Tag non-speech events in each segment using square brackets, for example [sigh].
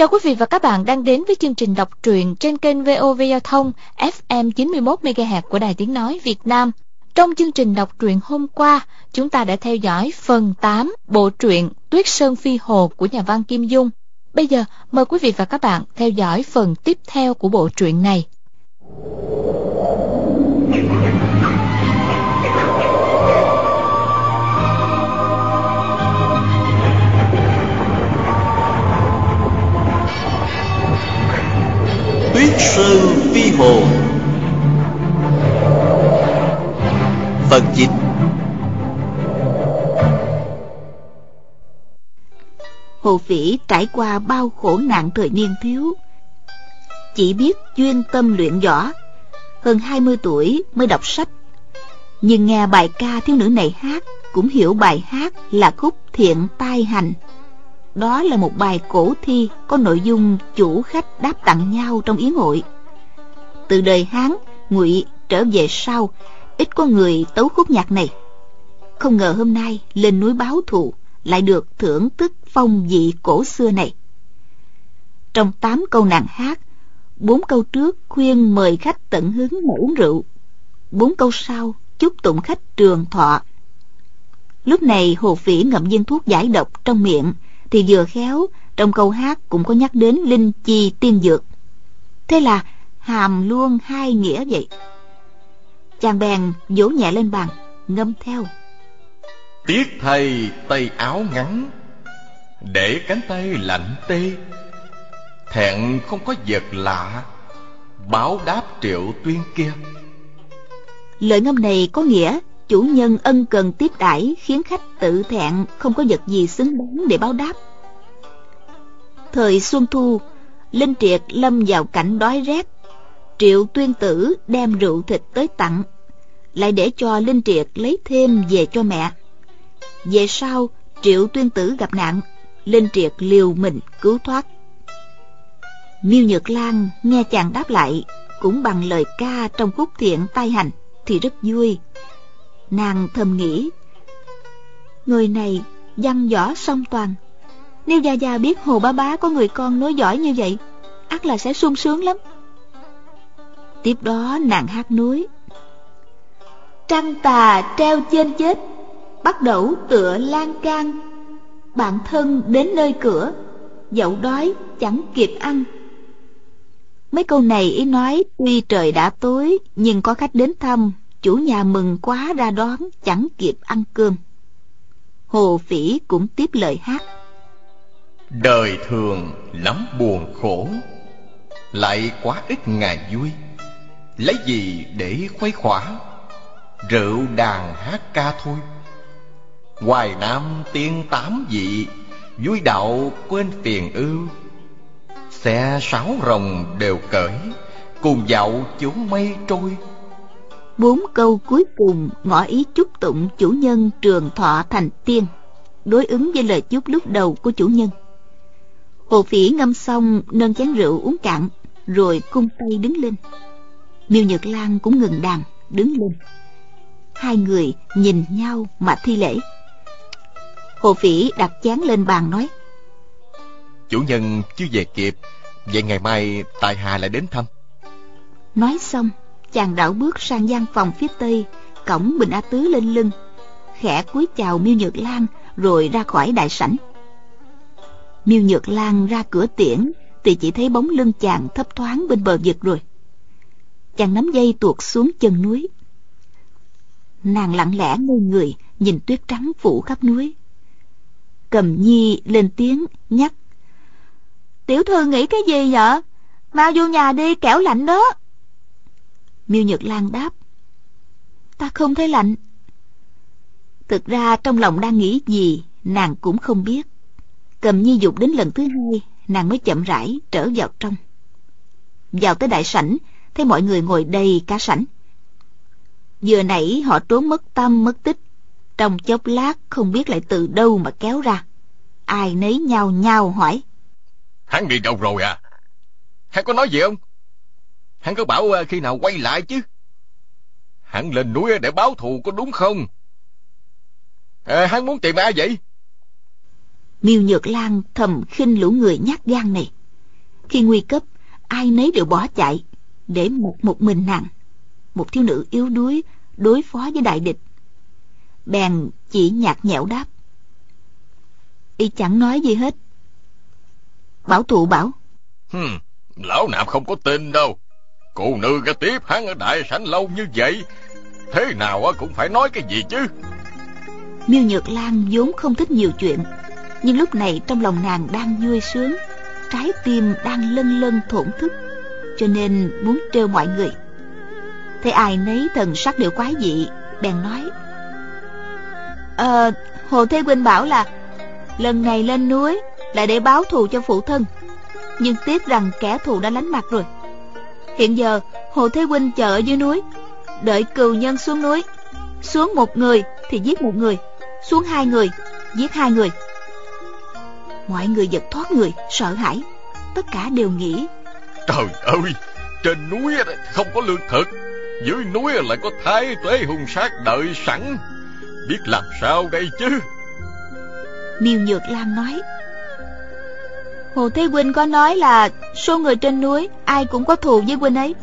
Chào quý vị và các bạn đang đến với chương trình đọc truyện trên kênh VOV Giao thông FM 91 MHz của Đài Tiếng nói Việt Nam. Trong chương trình đọc truyện hôm qua, chúng ta đã theo dõi phần 8 bộ truyện Tuyết Sơn Phi Hồ của nhà văn Kim Dung. Bây giờ, mời quý vị và các bạn theo dõi phần tiếp theo của bộ truyện này. Sơn Phi Hồ. Phần 9 Hồ Phỉ trải qua bao khổ nạn thời niên thiếu. Chỉ biết chuyên tâm luyện võ. Hơn 20 tuổi mới đọc sách. Nhưng nghe bài ca thiếu nữ này hát, Cũng hiểu bài hát là khúc thiện tai hành đó là một bài cổ thi có nội dung chủ khách đáp tặng nhau trong yến hội. Từ đời hán, ngụy trở về sau, ít có người tấu khúc nhạc này. Không ngờ hôm nay lên núi báo thù, lại được thưởng thức phong vị cổ xưa này. Trong tám câu nàng hát, bốn câu trước khuyên mời khách tận hứng mà uống rượu. Bốn câu sau chúc tụng khách trường thọ. Lúc này hồ phỉ ngậm viên thuốc giải độc trong miệng thì vừa khéo trong câu hát cũng có nhắc đến linh chi tiên dược. Thế là hàm luôn hai nghĩa vậy. Chàng bèn vỗ nhẹ lên bàn ngâm theo. Tiếc thầy tay áo ngắn để cánh tay lạnh tê. Thẹn không có vật lạ báo đáp triệu tuyên kia. Lời ngâm này có nghĩa chủ nhân ân cần tiếp đãi khiến khách tự thẹn, không có vật gì xứng đáng để báo đáp. Thời xuân thu, linh triệt lâm vào cảnh đói rét. Triệu tuyên tử đem rượu thịt tới tặng, lại để cho linh triệt lấy thêm về cho mẹ. Về sau, triệu tuyên tử gặp nạn, linh triệt liều mình cứu thoát. Miêu nhược lan nghe chàng đáp lại, cũng bằng lời ca trong khúc thiện tai hành thì rất vui nàng thầm nghĩ. Người này văn võ song toàn. Nếu gia gia biết hồ bá bá có người con nối giỏi như vậy, ắt là sẽ sung sướng lắm. Tiếp đó nàng hát núi. Trăng tà treo trên chết, bắt đầu tựa lan can. Bạn thân đến nơi cửa dẫu đói chẳng kịp ăn. Mấy câu này ý nói tuy trời đã tối, nhưng có khách đến thăm chủ nhà mừng quá ra đón, chẳng kịp ăn cơm. Hồ phỉ cũng tiếp lời hát. Đời thường lắm buồn khổ, lại quá ít ngày vui. Lấy gì để khuây khỏa? Rượu đàn hát ca thôi. Hoài nam tiên tám vị, vui đạo quên phiền ưu. Xe sáu rồng đều cởi, cùng dạo chốn mây trôi bốn câu cuối cùng ngỏ ý chúc tụng chủ nhân trường thọ thành tiên đối ứng với lời chúc lúc đầu của chủ nhân. Hồ phỉ ngâm xong nâng chén rượu uống cạn rồi cung tay đứng lên. Miêu nhật lan cũng ngừng đàn đứng lên. Hai người nhìn nhau mà thi lễ. Hồ phỉ đặt chén lên bàn nói chủ nhân chưa về kịp vậy ngày mai tại hà lại đến thăm. Nói xong chàng đảo bước sang gian phòng phía tây, cổng bình a tứ lên lưng. Khẽ cúi chào miêu nhược lan, rồi ra khỏi đại sảnh. Miêu nhược lan ra cửa tiễn, thì chỉ thấy bóng lưng chàng thấp thoáng bên bờ vực rồi. Chàng nắm dây tuột xuống chân núi. Nàng lặng lẽ ngây người, nhìn tuyết trắng phủ khắp núi. Cầm nhi lên tiếng, nhắc, tiểu thư nghĩ cái gì vậy? Mau vô nhà đi, kẻo lạnh đó miêu nhược lan đáp. Ta không thấy lạnh. Thực ra trong lòng đang nghĩ gì, nàng cũng không biết. Cầm nhi dục đến lần thứ hai, nàng mới chậm rãi trở vào trong. Vào tới đại sảnh, thấy mọi người ngồi đầy cả sảnh. Vừa nãy họ trốn mất tâm, mất tích. Trong chốc lát, không biết lại từ đâu mà kéo ra. Ai nấy nhau nhau hỏi. Hắn đi đâu rồi à? Hắn có nói gì không? Hắn có bảo à, khi nào quay lại chứ hắn lên núi để báo thù có đúng không à, hắn muốn tìm ai vậy miêu nhược lan thầm khinh lũ người nhát gan này Khi nguy cấp, ai nấy đều bỏ chạy, để một một mình nàng. Một thiếu nữ yếu đuối đối phó với đại địch. Bèn chỉ nhạt nhẽo đáp. Y chẳng nói gì hết. Bảo thụ bảo. Hmm, lão nạp không có tin đâu. Cô nương cái tiếp hắn ở đại sảnh lâu như vậy. Thế nào cũng phải nói cái gì chứ. Miêu Nhược Lan vốn không thích nhiều chuyện Nhưng lúc này trong lòng nàng đang vui sướng Trái tim đang lân lân thổn thức Cho nên muốn trêu mọi người Thấy ai nấy thần sắc đều quái dị Bèn nói Ờ, Hồ Thế Huynh bảo là Lần này lên núi Là để báo thù cho phụ thân Nhưng tiếc rằng kẻ thù đã lánh mặt rồi Hiện giờ Hồ Thế Huynh chờ ở dưới núi. Đợi cừu nhân xuống núi. Xuống một người thì giết một người. Xuống hai người giết hai người. Mọi người giật thoát người sợ hãi. Tất cả đều nghĩ. Trời ơi trên núi không có lương thực. Dưới núi lại có thái tuế hung sát đợi sẵn. Biết làm sao đây chứ? Miêu nhược lan nói hồ thế huynh có nói là số người trên núi, ai cũng có thù với huynh ấy.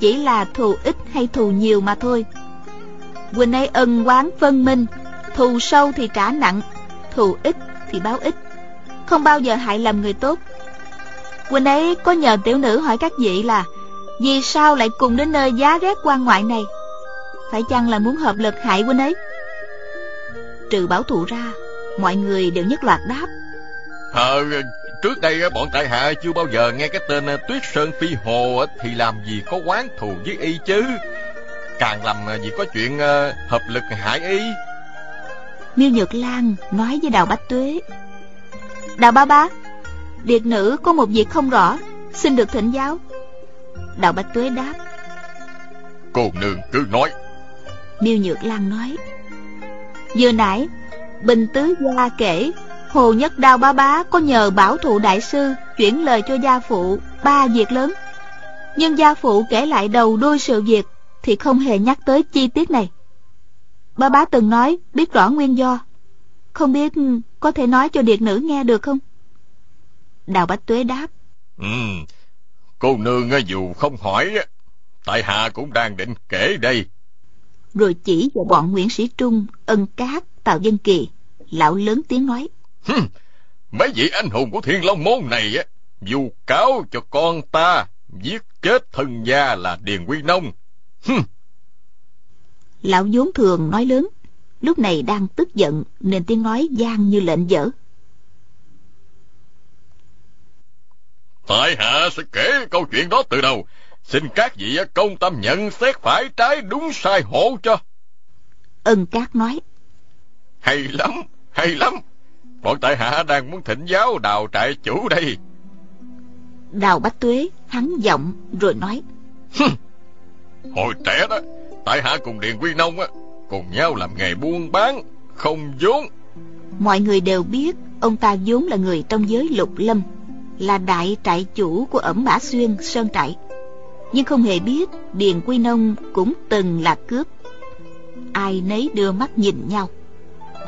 Chỉ là thù ít hay thù nhiều mà thôi. Huynh ấy ân quán phân minh, thù sâu thì trả nặng, thù ít thì báo ít. Không bao giờ hại lầm người tốt. Huynh ấy có nhờ tiểu nữ hỏi các vị là, vì sao lại cùng đến nơi giá rét quan ngoại này? Phải chăng là muốn hợp lực hại huynh ấy? Trừ bảo thủ ra, mọi người đều nhất loạt đáp. Ờ trước đây bọn tại hạ chưa bao giờ nghe cái tên tuyết sơn phi hồ thì làm gì có quán thù với y chứ? Càng làm gì có chuyện hợp lực hại y. Miêu Nhược Lan nói với Đào Bách Tuế. Đào ba bá Điệt nữ có một việc không rõ Xin được thỉnh giáo. Đào Bách Tuế đáp. Cô nương cứ nói. Miêu Nhược Lan nói. Vừa nãy Bình Tứ Gia kể Hồ Nhất Đao Ba Bá có nhờ bảo thụ đại sư Chuyển lời cho gia phụ Ba việc lớn. Nhưng gia phụ kể lại đầu đôi sự việc Thì không hề nhắc tới chi tiết này. Ba bá từng nói biết rõ nguyên do. Không biết có thể nói cho điệt nữ nghe được không? Đào Bách Tuế đáp. Ừ Cô nương dù không hỏi Tại hạ cũng đang định kể đây. Rồi chỉ vào bọn Nguyễn Sĩ Trung Ân Cát, Tào Dân Kỳ Lão lớn tiếng nói Mấy vị anh hùng của Thiên Long Môn này á Dù cáo cho con ta Giết chết thân gia là Điền Quy Nông. Lão vốn thường nói lớn Lúc này đang tức giận Nên tiếng nói gian như lệnh dở. Tại hạ sẽ kể câu chuyện đó từ đầu. Xin các vị công tâm nhận xét phải trái đúng sai hộ cho. Ân Cát nói Hay lắm, hay lắm Bọn tại hạ đang muốn thỉnh giáo đào trại chủ đây. Đào Bách Tuế hắn giọng rồi nói. Hồi trẻ đó Tại hạ cùng Điền Quy Nông á Cùng nhau làm nghề buôn bán Không vốn. Mọi người đều biết Ông ta vốn là người trong giới lục lâm Là đại trại chủ của ẩm Bả Xuyên Sơn Trại. Nhưng không hề biết Điền Quy Nông cũng từng là cướp. Ai nấy đưa mắt nhìn nhau.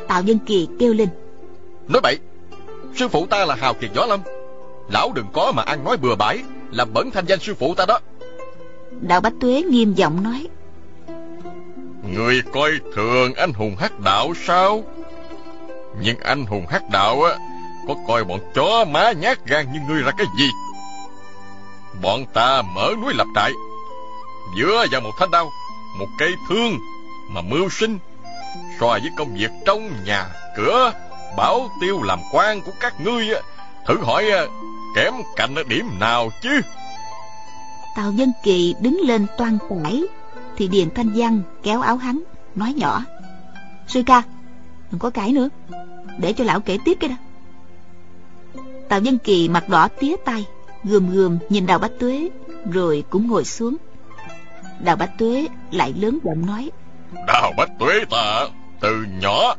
Tạo Dân Kỳ kêu lên Nói bậy Sư phụ ta là hào kiệt võ lâm Lão đừng có mà ăn nói bừa bãi Làm bẩn thanh danh sư phụ ta đó Đạo Bách Tuế nghiêm giọng nói Người coi thường anh hùng hắc đạo sao? Nhưng anh hùng hắc đạo á, có coi bọn chó má nhát gan như ngươi ra cái gì? Bọn ta mở núi lập trại, dựa vào một thanh đao, một cây thương mà mưu sinh, so với công việc trong nhà, cửa, bảo tiêu làm quan của các ngươi á, thử hỏi kém cạnh ở điểm nào chứ? Tào Dân Kỳ đứng lên toan tải thì Điền Thanh Văn kéo áo hắn Nói nhỏ. Sư ca đừng có cãi nữa Để cho lão kể tiếp cái đó Tào Dân Kỳ mặt đỏ tía tay Gườm gườm nhìn Đào Bách Tuế Rồi cũng ngồi xuống. Đào Bách Tuế lại lớn giọng nói. Đào Bách Tuế ta Từ nhỏ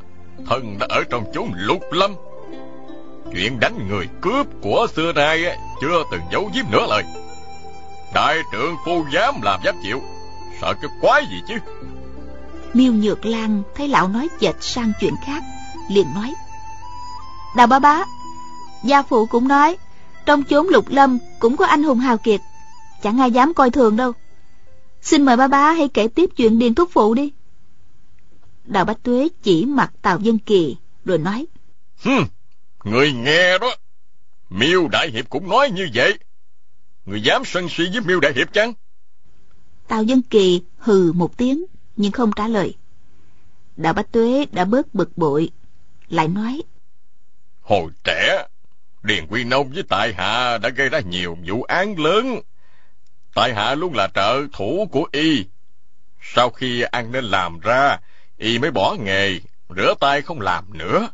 thần đã ở trong chốn lục lâm. Chuyện đánh người cướp của xưa nay Chưa từng giấu giếm nữa lời. Đại trưởng phu dám làm dám chịu, sợ cái quái gì chứ? Miêu nhược lan thấy lão nói chệch sang chuyện khác, liền nói, đào bá bá, gia phụ cũng nói, Trong chốn lục lâm cũng có anh hùng hào kiệt, Chẳng ai dám coi thường đâu. Xin mời ba ba hãy kể tiếp chuyện Điền Thúc Phụ đi. Đào Bách Tuế chỉ mặt Tào Dân Kỳ Rồi nói. Hừm, người nghe đó. Miêu Đại Hiệp cũng nói như vậy. Người dám sân si với Miêu Đại Hiệp chăng? Tào Dân Kỳ hừ một tiếng Nhưng không trả lời. Đào Bách Tuế đã bớt bực bội Lại nói. Hồi trẻ Điền Quy Nông với Tại Hạ đã gây ra nhiều vụ án lớn. Tại Hạ luôn là trợ thủ của y. Sau khi ăn nên làm ra Y mới bỏ nghề Rửa tay không làm nữa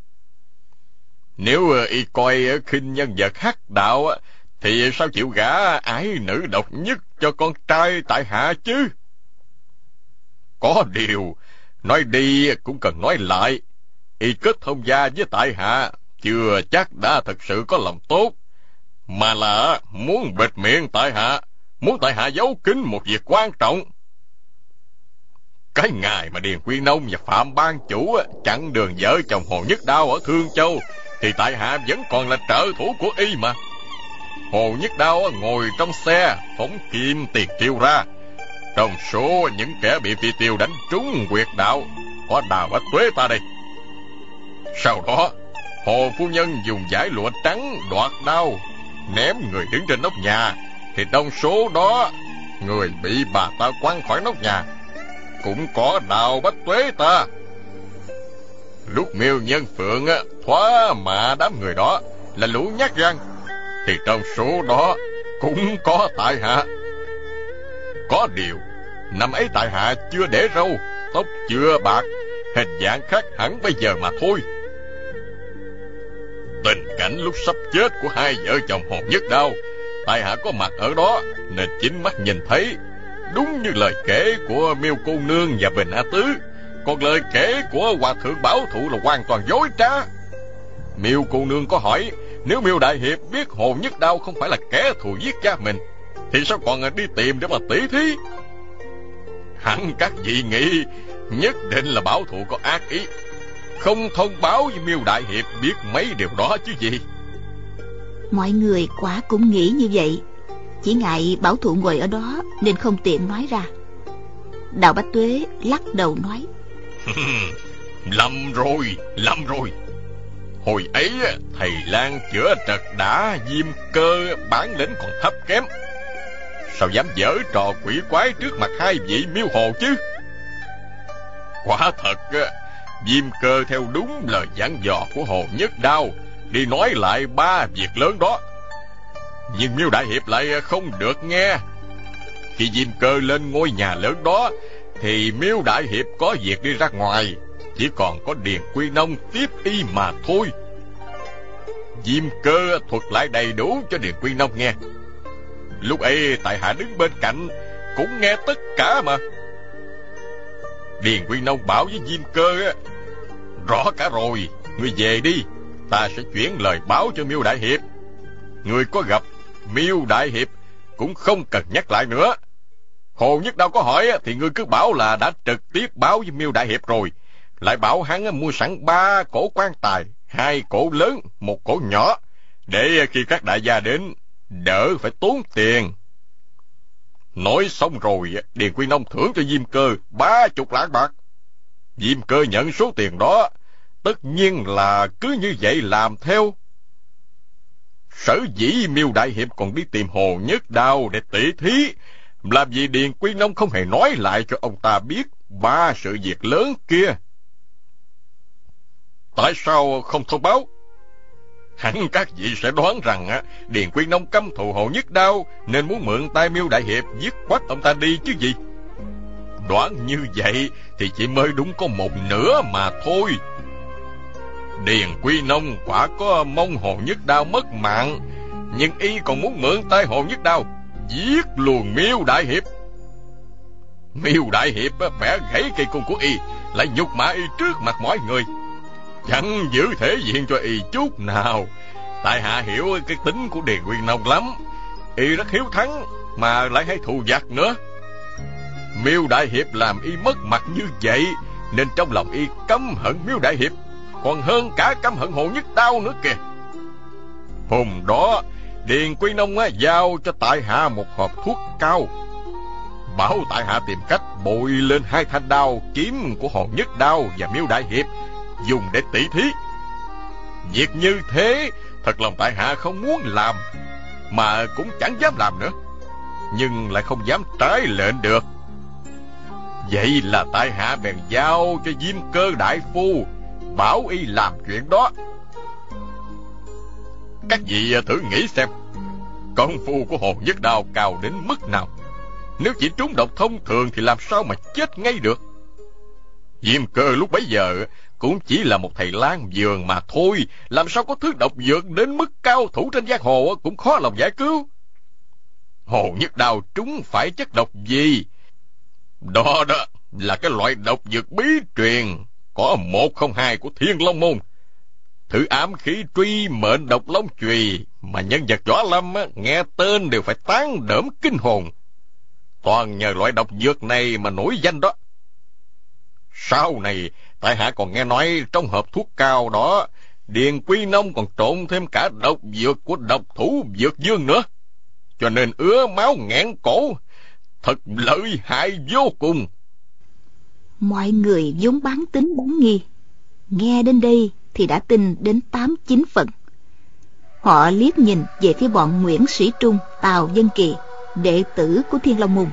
Nếu ờ, y coi ờ, khinh nhân vật hắc đạo Thì sao chịu gả ái nữ độc nhất cho con trai tại hạ chứ? Có điều, nói đi cũng cần nói lại. Y kết thông gia với tại hạ, chưa chắc đã thật sự có lòng tốt. Mà là muốn bịt miệng tại hạ, muốn tại hạ giấu kín một việc quan trọng. Cái ngày mà Điền Quyên Nông và Phạm Ban Chủ chặn đường vợ chồng Hồ Nhất Đao ở Thương Châu, thì tại hạ vẫn còn là trợ thủ của y mà. Hồ Nhất Đao ngồi trong xe, phóng kim tiền tiêu ra. Trong số những kẻ bị phi tiêu đánh trúng quyệt đạo, có đào bách tuế ta đây. Sau đó, Hồ Phu Nhân dùng giải lụa trắng đoạt đao, ném người đứng trên nóc nhà, thì trong số đó, người bị bà ta quăng khỏi nóc nhà, cũng có đào bách tuế ta. Lúc miêu nhân phượng thoá mạ đám người đó là lũ nhát gan thì trong số đó cũng có tại hạ. Có điều, năm ấy tại hạ chưa để râu, tóc chưa bạc, hình dạng khác hẳn bây giờ mà thôi. Tình cảnh lúc sắp chết của hai vợ chồng hồn Nhất đau tại hạ có mặt ở đó nên chính mắt nhìn thấy, đúng như lời kể của Miêu Cô Nương và Bình A Tứ, còn lời kể của Hòa Thượng Bảo Thụ là hoàn toàn dối trá. Miêu Cô Nương có hỏi nếu miêu đại hiệp biết hồ nhất đau không phải là kẻ thù giết cha mình Thì sao còn đi tìm để mà tỉ thí? Hẳn các vị nghĩ Nhất định là bảo Thụ có ác ý. Không thông báo với miêu đại hiệp biết mấy điều đó chứ gì. Mọi người quả cũng nghĩ như vậy. Chỉ ngại bảo thủ ngồi ở đó Nên không tiện nói ra. Đào Bách Tuế lắc đầu nói. [laughs] Lầm rồi, lầm rồi. Hồi ấy thầy Lan chữa trật đã diêm cơ bản lĩnh còn thấp kém. Sao dám dở trò quỷ quái trước mặt hai vị miêu hồ chứ? Quả thật Diêm cơ theo đúng lời giảng dò của Hồ Nhất Đao Đi nói lại ba việc lớn đó. Nhưng miêu đại hiệp lại ờ, không được nghe Khi Diêm cơ lên ngôi nhà lớn đó Thì miêu đại hiệp có việc đi ra ngoài chỉ còn có Điền Quy Nông tiếp y mà thôi. Diêm cơ thuật lại đầy đủ cho Điền Quy Nông nghe. Lúc ấy tại hạ đứng bên cạnh cũng nghe tất cả mà. Điền Quy Nông bảo với Diêm cơ rõ cả rồi, người về đi, ta sẽ chuyển lời báo cho Miêu Đại Hiệp. Người có gặp Miêu Đại Hiệp cũng không cần nhắc lại nữa. Hồ Nhất đâu có hỏi thì ngươi cứ bảo là đã trực tiếp báo với Miêu Đại Hiệp rồi lại bảo hắn mua sẵn ba cổ quan tài, hai cổ lớn, một cổ nhỏ, để khi các đại gia đến, đỡ phải tốn tiền. Nói xong rồi, Điền Quy Nông thưởng cho Diêm Cơ ba chục lạng bạc. Diêm Cơ nhận số tiền đó, tất nhiên là cứ như vậy làm theo. Sở dĩ miêu đại hiệp còn đi tìm hồ nhất đao để tỉ thí, làm gì Điền Quy Nông không hề nói lại cho ông ta biết ba sự việc lớn kia. Tại sao không thông báo? Hẳn các vị sẽ đoán rằng á, Điền quy Nông căm thù hồ nhất đau nên muốn mượn tay miêu đại hiệp giết quách ông ta đi chứ gì. Đoán như vậy thì chỉ mới đúng có một nửa mà thôi. Điền Quy Nông quả có mong hồ nhất đao mất mạng, nhưng y còn muốn mượn tay hồ nhất đao giết luồng miêu đại hiệp. Miêu đại hiệp bẻ gãy cây cung của y, lại nhục mạ y trước mặt mọi người. Chẳng giữ thể diện cho y chút nào. Tại hạ hiểu cái tính của Điền Quy Nông lắm. Y rất hiếu thắng Mà lại hay thù giặc nữa. Miêu Đại Hiệp làm y mất mặt như vậy Nên trong lòng y căm hận Miêu Đại Hiệp. Còn hơn cả căm hận Hồ Nhất đau nữa kìa Hôm đó Điền Quy Nông á, giao cho tại hạ một hộp thuốc cao. Bảo tại hạ tìm cách bội lên hai thanh đao kiếm của hòn nhất đao và miêu đại hiệp, dùng để tỉ thí. Việc như thế, thật lòng tại hạ không muốn làm, mà cũng chẳng dám làm nữa. Nhưng lại không dám trái lệnh được. Vậy là tại hạ bèn giao cho Diêm Cơ Đại Phu, bảo y làm chuyện đó. Các vị à, thử nghĩ xem, công phu của hồn nhất đao cao đến mức nào? Nếu chỉ trúng độc thông thường thì làm sao mà chết ngay được? Diêm cơ lúc bấy giờ cũng chỉ là một thầy lang vườn mà thôi, làm sao có thứ độc dược đến mức cao thủ trên giang hồ cũng khó lòng giải cứu. Hồ nhất đao trúng phải chất độc gì? Đó đó là cái loại độc dược bí truyền có một không hai của Thiên Long Môn. Thử ám khí truy mệnh độc long chùy mà nhân vật võ lâm á, nghe tên đều phải tán đỡm kinh hồn. Toàn nhờ loại độc dược này mà nổi danh đó. Sau này, tại hạ còn nghe nói trong hộp thuốc cao đó, Điền Quy Nông còn trộn thêm cả độc dược của độc thủ dược dương nữa. Cho nên ứa máu nghẹn cổ, thật lợi hại vô cùng. Mọi người vốn bán tính bán nghi. Nghe đến đây thì đã tin đến tám chín phần. Họ liếc nhìn về phía bọn Nguyễn Sĩ Trung, Tào Dân Kỳ, đệ tử của Thiên Long Môn.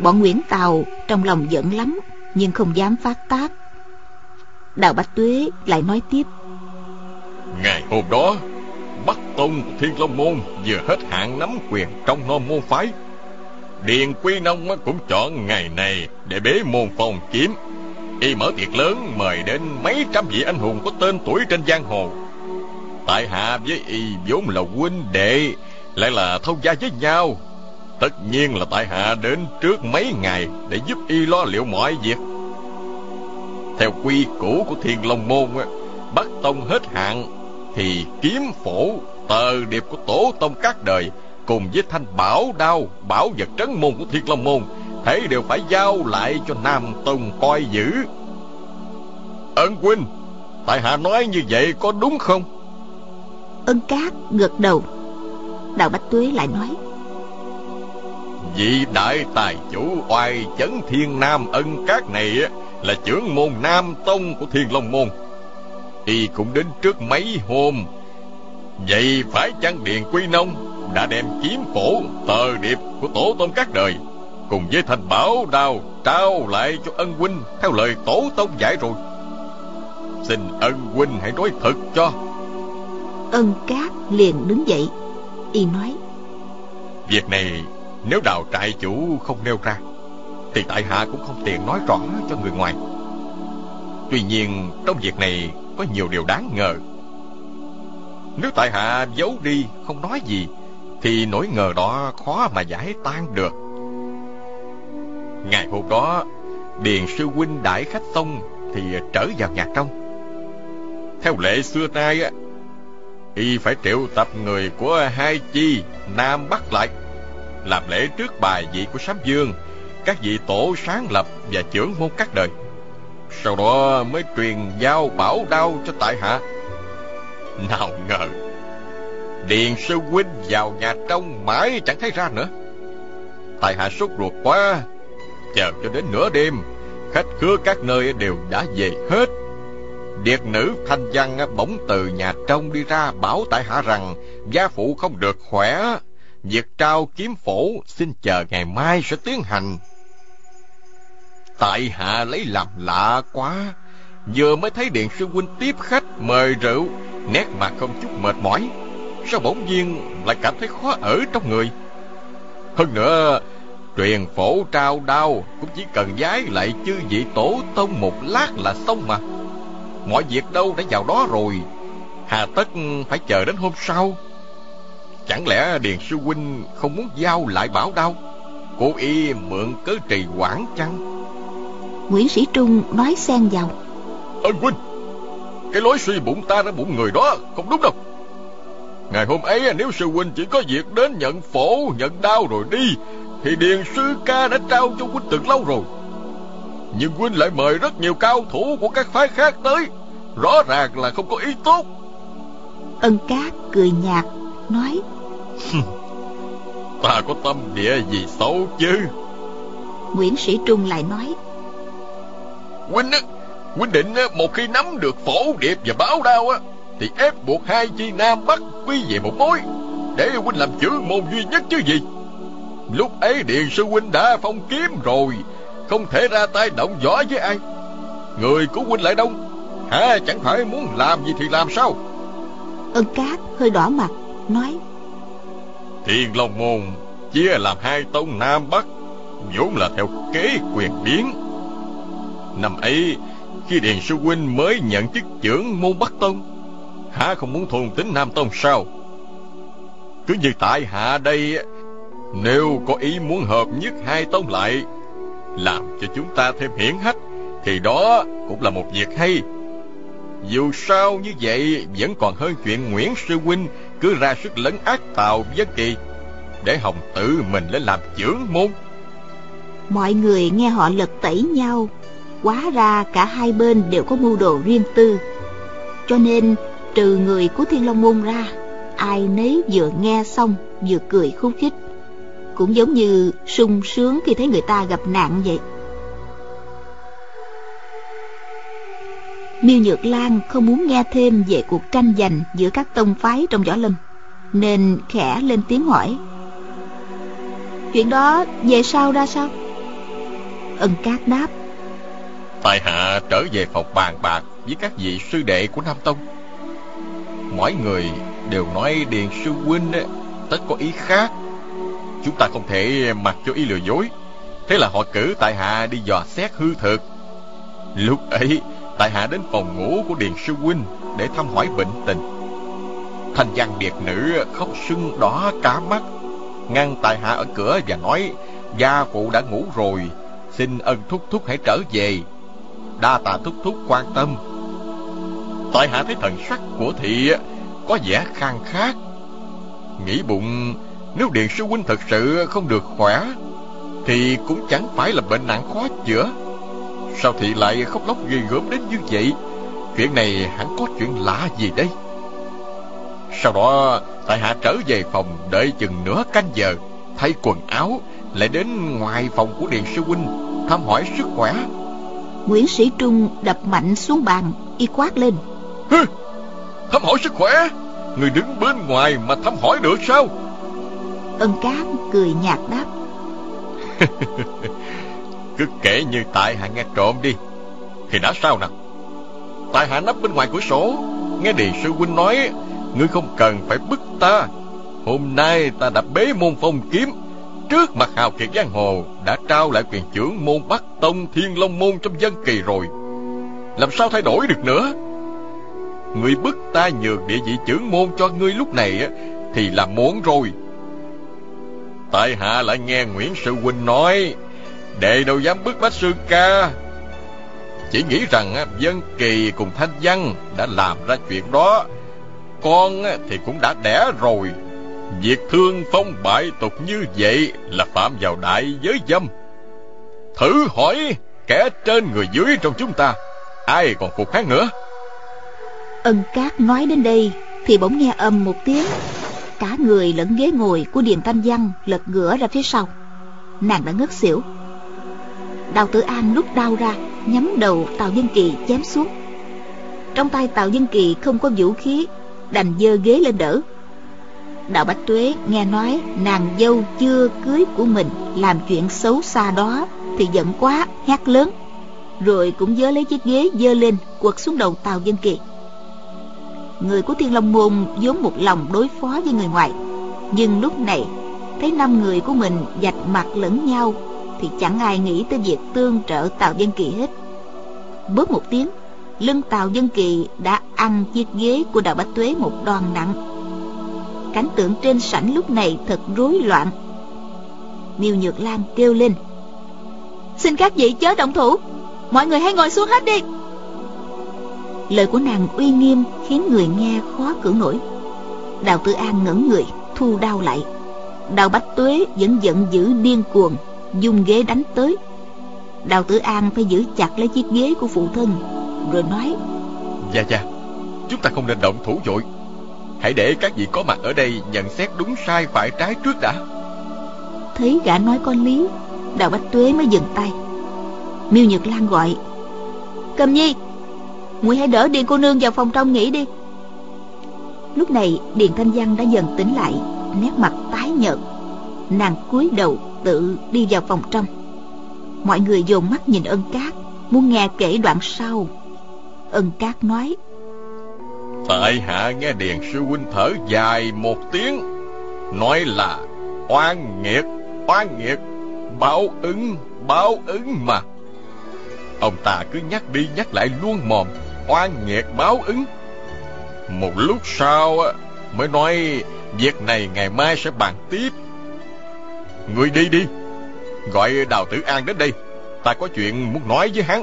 Bọn Nguyễn Tào trong lòng giận lắm, nhưng không dám phát tác. Đào Bạch Tuế lại nói tiếp. Ngày hôm đó, Bắc Tông Thiên Long Môn vừa hết hạn nắm quyền trong non môn phái. Điền Quy Nông cũng chọn ngày này để bế môn phòng kiếm. Y mở tiệc lớn mời đến mấy trăm vị anh hùng có tên tuổi trên giang hồ. Tại hạ với Y vốn là huynh đệ, lại là thông gia với nhau. Tất nhiên là tại hạ đến trước mấy ngày để giúp Y lo liệu mọi việc. Theo quy củ của Thiên Long Môn, bắt Tông hết hạn thì kiếm phổ tờ điệp của tổ tông các đời cùng với thanh bảo đao bảo vật trấn môn của thiên long môn thế đều phải giao lại cho nam tông coi giữ. Ân huynh tại hạ nói như vậy có đúng không? Ân cát gật đầu. Đào bách tuế lại nói. Vị đại tài chủ oai chấn thiên nam ân cát này là trưởng môn nam tông của thiên long môn. Y cũng đến trước mấy hôm. Vậy phải chăng điền quy nông đã đem kiếm phổ tờ điệp của tổ tông các đời cùng với thành bảo đao trao lại cho ân huynh theo lời tổ tông dạy rồi. Xin ân huynh hãy nói thật cho. Ân cát liền đứng dậy y nói việc này nếu đào trại chủ không nêu ra thì tại hạ cũng không tiện nói rõ cho người ngoài. Tuy nhiên trong việc này có nhiều điều đáng ngờ. Nếu tại hạ giấu đi không nói gì thì nỗi ngờ đó khó mà giải tan được. Ngày hôm đó, điền sư huynh đãi khách xong thì trở vào nhà trong. Theo lệ xưa nay á, y phải triệu tập người của hai chi nam bắc lại, làm lễ trước bài vị của sám dương, các vị tổ sáng lập và trưởng môn các đời. Sau đó mới truyền giao bảo đao cho tại hạ. Nào ngờ Điền sư huynh vào nhà trong mãi chẳng thấy ra nữa. Tài hạ sốt ruột quá, Chờ cho đến nửa đêm, Khách khứa các nơi đều đã về hết. Điệt nữ thanh văn bỗng từ nhà trong đi ra Bảo tại hạ rằng, Gia phụ không được khỏe, Việc trao kiếm phổ Xin chờ ngày mai sẽ tiến hành. Tại hạ lấy làm lạ quá, Vừa mới thấy Điện sư huynh tiếp khách mời rượu, Nét mặt không chút mệt mỏi. Sao bỗng nhiên lại cảm thấy khó ở trong người? Hơn nữa Truyền phổ trao đao Cũng chỉ cần giái lại chư vị tổ tông một lát là xong mà. Mọi việc đâu đã vào đó rồi. Hà tất phải chờ đến hôm sau. Chẳng lẽ Điền Sư Huynh không muốn giao lại bảo đao? Cố ý mượn cớ trì quản chăng? Nguyễn Sĩ Trung nói xen vào. Ân Huynh Cái lối suy bụng ta ra bụng người đó Không đúng đâu Ngày hôm ấy nếu sư huynh chỉ có việc đến nhận phổ, nhận đau rồi đi Thì Điền sư ca đã trao cho huynh từ lâu rồi. Nhưng huynh lại mời rất nhiều cao thủ của các phái khác tới. Rõ ràng là không có ý tốt. Ân cát cười nhạt nói Ta có tâm địa gì xấu chứ? Nguyễn Sĩ Trung lại nói Huynh á Huynh định một khi nắm được phổ điệp và báo đao á Thì ép buộc hai chi Nam Bắc quy về một mối Để huynh làm chữ môn duy nhất chứ gì. Lúc ấy Điền Sư Huynh đã phong kiếm rồi Không thể ra tay động võ với ai. Người của huynh lại đông Hả chẳng phải muốn làm gì thì làm sao? Ân Cát hơi đỏ mặt Nói Thiên Long Môn chia làm hai tông Nam Bắc vốn là theo kế quyền biến. Năm ấy Khi Điền Sư Huynh mới nhận chức trưởng môn Bắc Tông Hả không muốn thôn tính Nam Tông sao? Cứ như tại hạ đây, Nếu có ý muốn hợp nhất hai tông lại, Làm cho chúng ta thêm hiển hách, Thì đó cũng là một việc hay. Dù sao như vậy, Vẫn còn hơn chuyện Nguyễn Sư Huynh Cứ ra sức lấn ác Tào Dân Kỳ, Để Hồng tự mình lên làm trưởng môn. Mọi người nghe họ lật tẩy nhau, Quá ra cả hai bên đều có mưu đồ riêng tư. Cho nên trừ người của Thiên Long Môn ra, Ai nấy vừa nghe xong vừa cười khúc khích. Cũng giống như sung sướng khi thấy người ta gặp nạn vậy. Miêu Nhược Lan không muốn nghe thêm về cuộc tranh giành giữa các tông phái trong võ lâm, Nên khẽ lên tiếng hỏi. Chuyện đó về sau ra sao? Ân Cát đáp. Tại hạ trở về phòng bàn bạc với các vị sư đệ của Nam Tông. Mỗi người đều nói Điền Sư Huynh tất có ý khác. Chúng ta không thể mặc cho ý lừa dối. Thế là họ cử tại hạ đi dò xét hư thực. Lúc ấy, tại hạ đến phòng ngủ của Điền Sư Huynh Để thăm hỏi bệnh tình. Thanh văn điệt nữ khóc sưng đỏ cả mắt, Ngăn tại hạ ở cửa và nói, Gia phụ đã ngủ rồi, Xin ân thúc thúc hãy trở về. Đa tạ thúc thúc quan tâm. Tại hạ thấy thần sắc của thị Có vẻ khang khát. Nghĩ bụng, Nếu điện sư huynh thật sự không được khỏe, Thì cũng chẳng phải là bệnh nặng khó chữa. Sao thị lại khóc lóc ghê gớm đến như vậy? Chuyện này hẳn có chuyện lạ gì đây? Sau đó, Tại hạ trở về phòng Đợi chừng nửa canh giờ, Thay quần áo, Lại đến ngoài phòng của điện sư huynh, Thăm hỏi sức khỏe. Nguyễn Sĩ Trung đập mạnh xuống bàn, Y quát lên. Hừ, Thăm hỏi sức khỏe. Người đứng bên ngoài mà thăm hỏi được sao? Ân Cát cười nhạt đáp. [laughs] Cứ kể như tại hạ nghe trộm đi. Thì đã sao nào? Tại hạ nấp bên ngoài cửa sổ Nghe Điền sư huynh nói Ngươi không cần phải bức ta. Hôm nay ta đã bế môn phong kiếm Trước mặt hào kiệt giang hồ Đã trao lại quyền trưởng môn Bắc Tông Thiên Long Môn trong dân kỳ rồi. Làm sao thay đổi được nữa Ngươi bức ta nhường địa vị trưởng môn cho ngươi lúc này Thì là muốn rồi. Tại hạ lại nghe Nguyễn Sư Huynh nói, Đệ đâu dám bức bách sư ca? Chỉ nghĩ rằng Dân Kỳ cùng Thanh Văn Đã làm ra chuyện đó. Con thì cũng đã đẻ rồi. Việc thương phong bại tục như vậy Là phạm vào đại giới dâm. Thử hỏi Kẻ trên người dưới trong chúng ta, Ai còn phục kháng nữa? Ân Cát nói đến đây Thì bỗng nghe âm một tiếng. Cả người lẫn ghế ngồi của Điền Thanh Văn Lật ngửa ra phía sau. Nàng đã ngất xỉu. Đào Tử An rút đau ra Nhắm đầu Tào Dân Kỳ chém xuống. Trong tay Tào Dân Kỳ không có vũ khí Đành dơ ghế lên đỡ. Đạo Bách Tuế nghe nói nàng dâu chưa cưới của mình làm chuyện xấu xa đó thì giận quá, hét lớn. Rồi cũng dớ lấy chiếc ghế dơ lên quật xuống đầu Tào Dân Kỳ. Người của Thiên Long Môn vốn một lòng đối phó với người ngoài. Nhưng lúc này thấy năm người của mình dạch mặt lẫn nhau thì chẳng ai nghĩ tới việc tương trợ Tào Dân Kỳ hết. Bước một tiếng, lưng Tào Dân Kỳ đã ăn chiếc ghế của đào Bách Tuế một đòn nặng cảnh tượng trên sảnh lúc này thật rối loạn miêu nhược lan kêu lên xin các vị chớ động thủ mọi người hãy ngồi xuống hết đi lời của nàng uy nghiêm khiến người nghe khó cưỡng nổi. Đào tử an ngẩn người thu đao lại. Đào bách tuế vẫn giận dữ điên cuồng dùng ghế đánh tới. Đào tử an phải giữ chặt lấy chiếc ghế của phụ thân rồi nói dạ dạ chúng ta không nên động thủ vội Hãy để các vị có mặt ở đây nhận xét đúng sai phải trái trước đã. Thấy gã nói có lý Đào Bách Tuế mới dừng tay. Miêu Nhật Lan gọi Cầm nhi muội hãy đỡ Điền cô nương vào phòng trong nghỉ đi. Lúc này Điền Thanh Văn đã dần tỉnh lại Nét mặt tái nhợt. Nàng cúi đầu tự đi vào phòng trong. Mọi người dồn mắt nhìn ân cát Muốn nghe kể đoạn sau. Ân cát nói Tại hạ nghe Điền sư huynh thở dài một tiếng Nói là oan nghiệt, oan nghiệt Báo ứng, báo ứng mà. Ông ta cứ nhắc đi nhắc lại luôn mồm Oan nghiệt báo ứng. Một lúc sau mới nói Việc này ngày mai sẽ bàn tiếp. Người đi đi Gọi Đào Tử An đến đây Ta có chuyện muốn nói với hắn.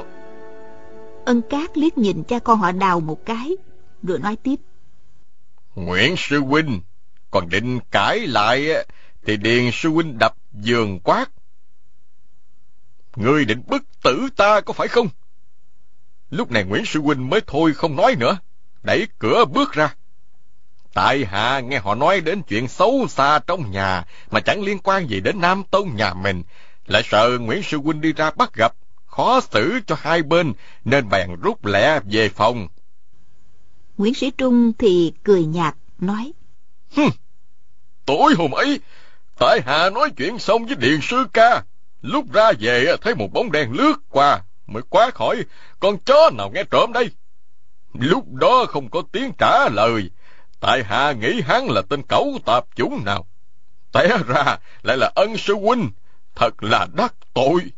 Ân Cát liếc nhìn cha con họ Đào một cái Rồi nói tiếp. Nguyễn Sư Huynh Còn định cãi lại Thì Điền Sư Huynh đập giường quát. Ngươi định bức tử ta có phải không? Lúc này Nguyễn Sư Huynh mới thôi không nói nữa Đẩy cửa bước ra. Tại hạ nghe họ nói đến chuyện xấu xa trong nhà Mà chẳng liên quan gì đến Nam Tông nhà mình Lại sợ Nguyễn Sư Huynh đi ra bắt gặp Khó xử cho hai bên Nên bèn rút lẹ về phòng. Nguyễn Sĩ Trung thì cười nhạt nói Tối hôm ấy Tại hạ nói chuyện xong với Điện Sư Ca Lúc ra về thấy một bóng đen lướt qua Mới quá khỏi. Con chó nào nghe trộm đây? Lúc đó không có tiếng trả lời. Tại hạ nghĩ hắn là tên cẩu tạp chủng nào? Té ra lại là ân sư huynh. Thật là đắc tội.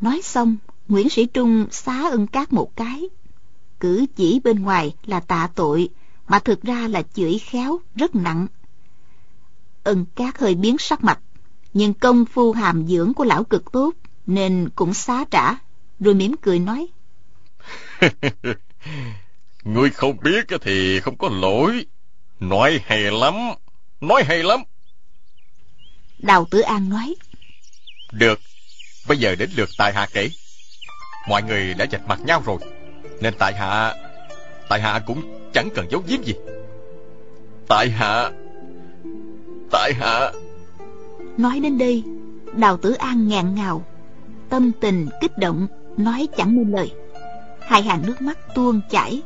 Nói xong, Nguyễn Sĩ Trung xá ân cát một cái. Cử chỉ bên ngoài là tạ tội, Mà thực ra là chửi khéo, rất nặng. Ân cát hơi biến sắc mặt, Nhưng công phu hàm dưỡng của lão cực tốt, Nên cũng xá trả. Rồi mỉm cười nói [laughs] Ngươi không biết thì không có lỗi Nói hay lắm, nói hay lắm. Đào Tử An nói. Được, bây giờ đến lượt tại hạ kể. Mọi người đã chạch mặt nhau rồi, nên tại hạ, tại hạ cũng chẳng cần giấu giếm gì. Tại hạ, tại hạ... Nói đến đây, Đào Tử An ngạn ngào, tâm tình kích động, nói chẳng nên lời. Hai hàng nước mắt tuôn chảy,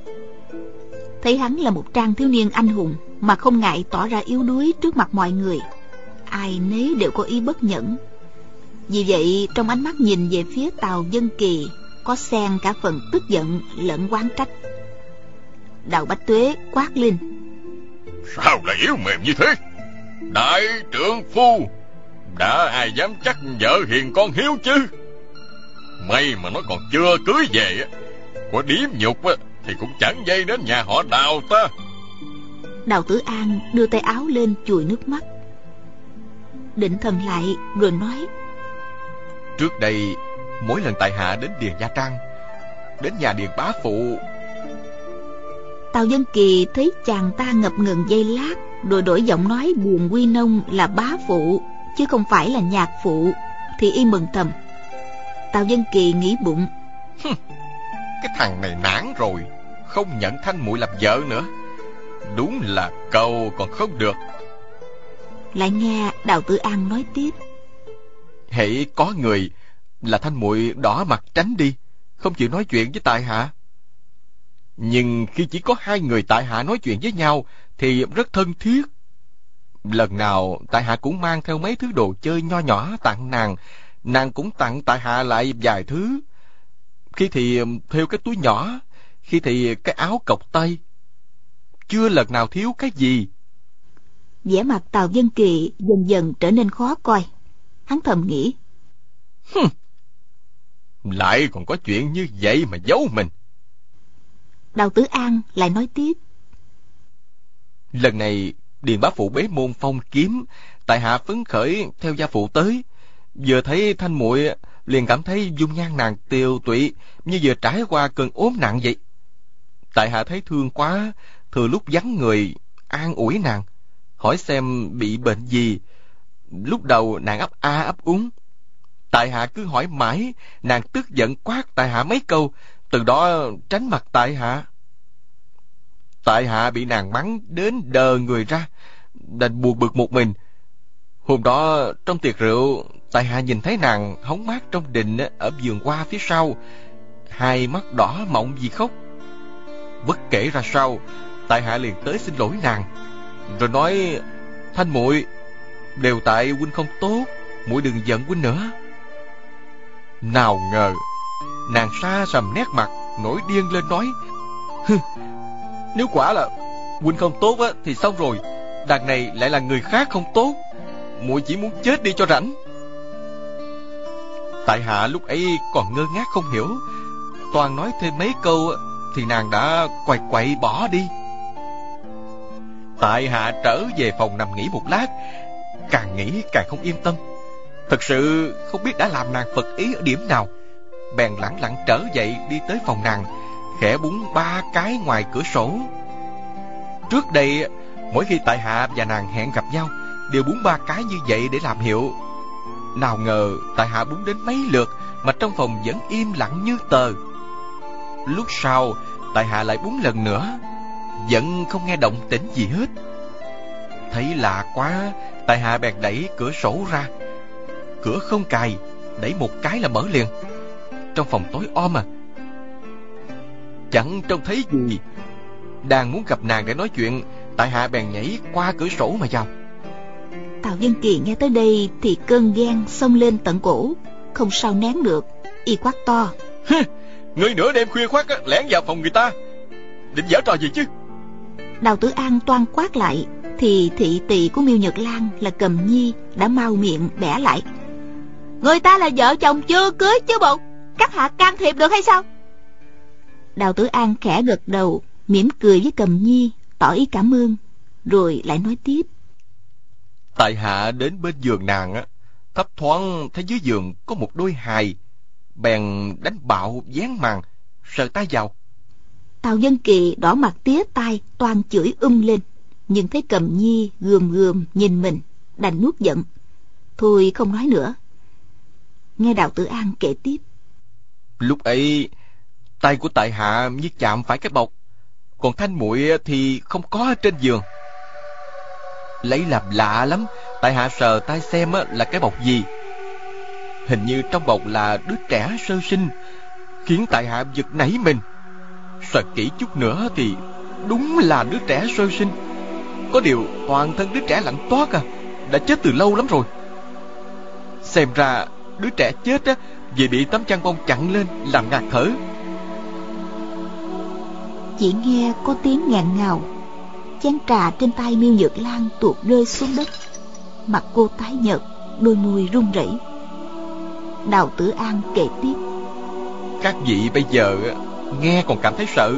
thấy hắn là một trang thiếu niên anh hùng mà không ngại tỏ ra yếu đuối trước mặt mọi người. Ai nấy đều có ý bất nhẫn. Vì vậy trong ánh mắt nhìn về phía tàu dân kỳ có xen cả phần tức giận lẫn quán trách. Đào bách tuế quát lên. Sao lại yếu mềm như thế? Đại trưởng phu đã ai dám chắc vợ hiền con hiếu chứ? May mà nó còn chưa cưới về có điếm nhục thì cũng chẳng dây đến nhà họ đào ta. Đào tử an đưa tay áo lên chùi nước mắt. Định thần lại rồi nói trước đây mỗi lần tại hạ đến điền gia trang đến nhà điền bá phụ tào dân kỳ thấy chàng ta ngập ngừng dây lát rồi đổi giọng nói buồn quy nông là bá phụ chứ không phải là nhạc phụ thì y mừng thầm tào dân kỳ nghĩ bụng. Cái thằng này nản rồi Không nhận Thanh muội làm vợ nữa. Đúng là cầu còn không được. Lại nghe Đào Tử An nói tiếp. Hãy có người Là Thanh muội đỏ mặt tránh đi Không chịu nói chuyện với tại hạ. Nhưng khi chỉ có hai người tại hạ nói chuyện với nhau Thì rất thân thiết. Lần nào tại hạ cũng mang theo mấy thứ đồ chơi nho nhỏ tặng nàng Nàng cũng tặng tại hạ lại vài thứ khi thì um, theo cái túi nhỏ, khi thì cái áo cộc tay. Chưa lần nào thiếu cái gì. vẻ mặt Tào Dân Kỳ dần dần trở nên khó coi. Hắn thầm nghĩ. Hừm, lại còn có chuyện như vậy mà giấu mình. Đào Tử An lại nói tiếp. Lần này, Điền Bá Phụ bế môn phong kiếm, tại hạ phấn khởi theo gia phụ tới. Vừa thấy thanh muội liền cảm thấy dung nhan nàng tiêu tụy như vừa trải qua cơn ốm nặng vậy. Tại hạ thấy thương quá, thừa lúc vắng người, an ủi nàng, hỏi xem bị bệnh gì. Lúc đầu nàng ấp a ấp úng. Tại hạ cứ hỏi mãi, nàng tức giận quát tại hạ mấy câu, từ đó tránh mặt tại hạ. Tại hạ bị nàng mắng đến đờ người ra, đành buồn bực một mình. Hôm đó trong tiệc rượu, tại hạ nhìn thấy nàng hóng mát trong đình ở vườn hoa phía sau, hai mắt đỏ mọng vì khóc. Bất kể ra sao, tại hạ liền tới xin lỗi nàng, rồi nói thanh muội đều tại huynh không tốt, muội đừng giận huynh nữa. Nào ngờ, nàng xa sầm nét mặt, nổi điên lên nói, Hừ, nếu quả là huynh không tốt á, thì xong rồi, đàn này lại là người khác không tốt, muội chỉ muốn chết đi cho rảnh. Tại hạ lúc ấy còn ngơ ngác không hiểu, toàn nói thêm mấy câu thì nàng đã quay quậy bỏ đi. Tại hạ trở về phòng nằm nghỉ một lát, càng nghĩ càng không yên tâm. Thật sự không biết đã làm nàng phật ý ở điểm nào. Bèn lẳng lặng trở dậy đi tới phòng nàng, khẽ búng ba cái ngoài cửa sổ. Trước đây, mỗi khi tại hạ và nàng hẹn gặp nhau, đều búng ba cái như vậy để làm hiệu. Nào ngờ tại hạ búng đến mấy lượt mà trong phòng vẫn im lặng như tờ. Lúc sau, tại hạ lại búng lần nữa, vẫn không nghe động tĩnh gì hết. Thấy lạ quá, tại hạ bèn đẩy cửa sổ ra. Cửa không cài, đẩy một cái là mở liền. Trong phòng tối om à. Chẳng trông thấy gì. Đang muốn gặp nàng để nói chuyện, tại hạ bèn nhảy qua cửa sổ mà vào. Tào Dân Kỳ nghe tới đây thì cơn ghen xông lên tận cổ, không sao nén được, y quát to. Ngươi nửa đêm khuya khoát lẻn vào phòng người ta, định giở trò gì chứ? Đào Tử An toan quát lại, thì thị tỳ của Miêu Nhật Lan là Cầm Nhi đã mau miệng bẻ lại. Người ta là vợ chồng chưa cưới chứ bộ, các hạ can thiệp được hay sao? Đào Tử An khẽ gật đầu, mỉm cười với Cầm Nhi, tỏ ý cảm ơn, rồi lại nói tiếp. Tại hạ đến bên giường nàng á, thấp thoáng thấy dưới giường có một đôi hài, bèn đánh bạo dán màn, sờ tay vào. Tào Dân Kỳ đỏ mặt tía tai, toàn chửi um lên, nhưng thấy Cầm Nhi gườm gườm nhìn mình, đành nuốt giận. Thôi không nói nữa. Nghe Đào Tử An kể tiếp. Lúc ấy, tay của tại hạ như chạm phải cái bọc, còn thanh muội thì không có ở trên giường lấy làm lạ lắm. Tại hạ sờ tay xem là cái bọc gì? Hình như trong bọc là đứa trẻ sơ sinh, khiến tại hạ giật nảy mình. Sờ kỹ chút nữa thì đúng là đứa trẻ sơ sinh. Có điều toàn thân đứa trẻ lạnh toát à đã chết từ lâu lắm rồi. Xem ra đứa trẻ chết á, vì bị tấm chăn bông chặn lên làm ngạt thở. Chỉ nghe có tiếng ngạn ngào chén trà trên tay miêu nhược lan tuột rơi xuống đất. Mặt cô tái nhợt, đôi môi run rẩy. Đào tử an kể tiếp. Các vị bây giờ nghe còn cảm thấy sợ,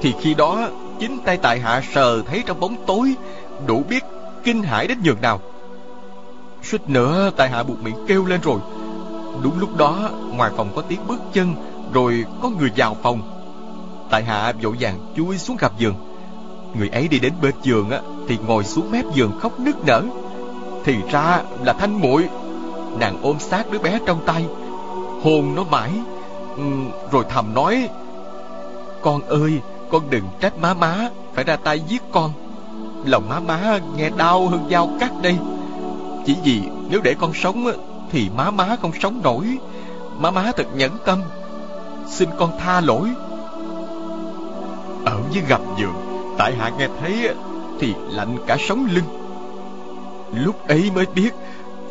thì khi đó chính tay tại hạ sờ thấy trong bóng tối đủ biết kinh hãi đến nhường nào. Suýt nữa tại hạ buộc miệng kêu lên rồi. Đúng lúc đó, ngoài phòng có tiếng bước chân, rồi có người vào phòng. Tại hạ vội vàng chui xuống gặp giường. Người ấy đi đến bên giường á, Thì ngồi xuống mép giường khóc nức nở. Thì ra là thanh muội, Nàng ôm sát đứa bé trong tay, Hôn nó mãi. Ừ, rồi thầm nói, Con ơi, Con đừng trách má má, Phải ra tay giết con. Lòng má má nghe đau hơn dao cắt đây. Chỉ vì nếu để con sống Thì má má không sống nổi. Má má thật nhẫn tâm. Xin con tha lỗi. Ở với gặp giường Tại hạ nghe thấy thì lạnh cả sống lưng. Lúc ấy mới biết,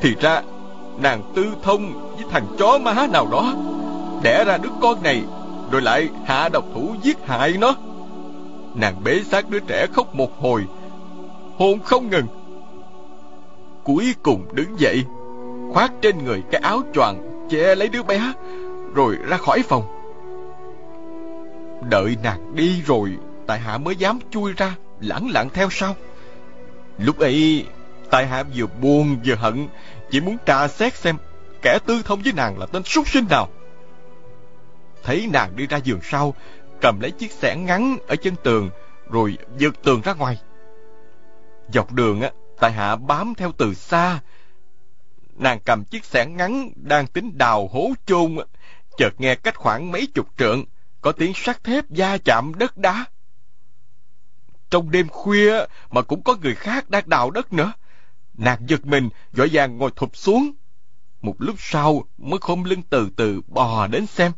Thì ra nàng tư thông với thằng chó má nào đó, Đẻ ra đứa con này, Rồi lại hạ độc thủ giết hại nó. Nàng bế xác đứa trẻ khóc một hồi, Hôn không ngừng. Cuối cùng đứng dậy, Khoác trên người cái áo choàng Che lấy đứa bé, Rồi ra khỏi phòng. Đợi nàng đi rồi tại hạ mới dám chui ra, lẳng lặng theo sau. Lúc ấy, tại hạ vừa buồn vừa hận, chỉ muốn tra xét xem kẻ tư thông với nàng là tên súc sinh nào. Thấy nàng đi ra giường sau, cầm lấy chiếc xẻng ngắn ở chân tường, rồi vượt tường ra ngoài. Dọc đường á, tại hạ bám theo từ xa. Nàng cầm chiếc xẻng ngắn đang tính đào hố chôn, chợt nghe cách khoảng mấy chục trượng, có tiếng sắt thép va chạm đất đá. Trong đêm khuya mà cũng có người khác đang đào đất nữa. Nàng giật mình, vội vàng ngồi thụp xuống. Một lúc sau mới khom lưng từ từ bò đến xem.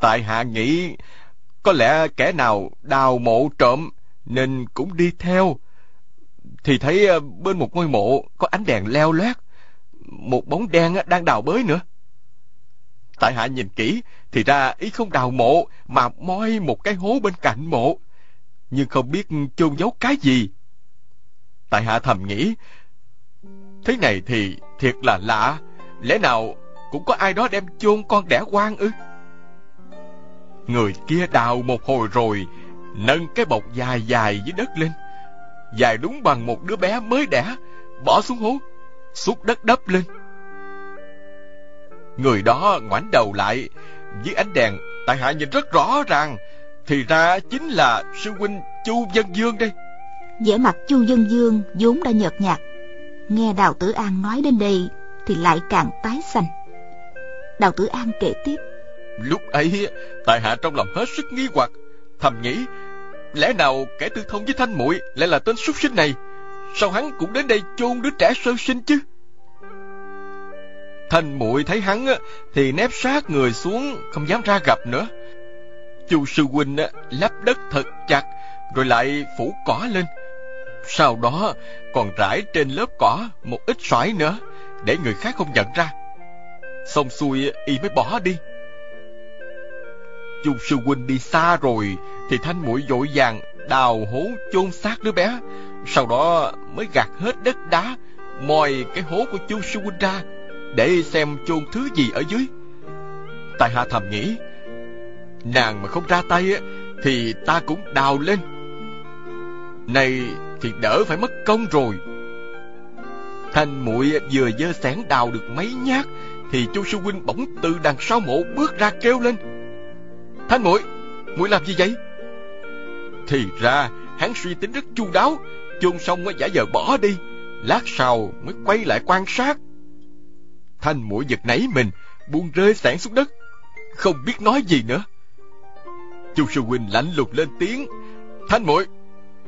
Tại hạ nghĩ có lẽ kẻ nào đào mộ trộm nên cũng đi theo. Thì thấy ờ, bên một ngôi mộ có ánh đèn leo loét, một bóng đen ờ, đang đào bới nữa. Tại hạ nhìn kỹ thì ra ý không đào mộ mà moi một cái hố bên cạnh mộ. Nhưng không biết chôn giấu cái gì. Tại hạ thầm nghĩ, thế này thì thiệt là lạ, lẽ nào cũng có ai đó đem chôn con đẻ quan ư? Người kia đào một hồi rồi, nâng cái bọc dài dài dưới đất lên. Dài đúng bằng một đứa bé mới đẻ, bỏ xuống hố, xúc đất đắp lên. Người đó ngoảnh đầu lại, dưới ánh đèn, tại hạ nhìn rất rõ ràng, thì ra chính là sư huynh Chu Dân Dương đây. vẻ mặt Chu Dân Dương vốn đã nhợt nhạt, nghe Đào Tử An nói đến đây thì lại càng tái xanh. Đào Tử An kể tiếp. Lúc ấy, tại hạ trong lòng hết sức nghi hoặc, thầm nghĩ, lẽ nào kẻ tư thông với thanh muội lại là tên súc sinh này? Sao hắn cũng đến đây chôn đứa trẻ sơ sinh chứ? Thanh muội thấy hắn thì nép sát người xuống, không dám ra gặp nữa. Chu sư huynh lắp đất thật chặt, rồi lại phủ cỏ lên. Sau đó còn rải trên lớp cỏ một ít sỏi nữa, để người khác không nhận ra. Xong xuôi y mới bỏ đi. Chu sư huynh đi xa rồi thì thanh mũi vội vàng đào hố chôn xác đứa bé, sau đó mới gạt hết đất đá, moi cái hố của chu sư huynh ra để xem chôn thứ gì ở dưới. Tại hạ thầm nghĩ, nàng mà không ra tay á, thì ta cũng đào lên. Này thì đỡ phải mất công rồi. Thanh muội vừa dơ sẻn đào được mấy nhát, thì chu sư huynh bỗng từ đằng sau mộ bước ra kêu lên Thanh muội muội làm gì vậy Thì ra, hắn suy tính rất chu đáo, Chôn xong mới giả giờ bỏ đi, Lát sau mới quay lại quan sát Thanh mũi giật nảy mình, Buông rơi sản xuống đất, Không biết nói gì nữa Chu sư huynh lạnh lùng lên tiếng. Thanh muội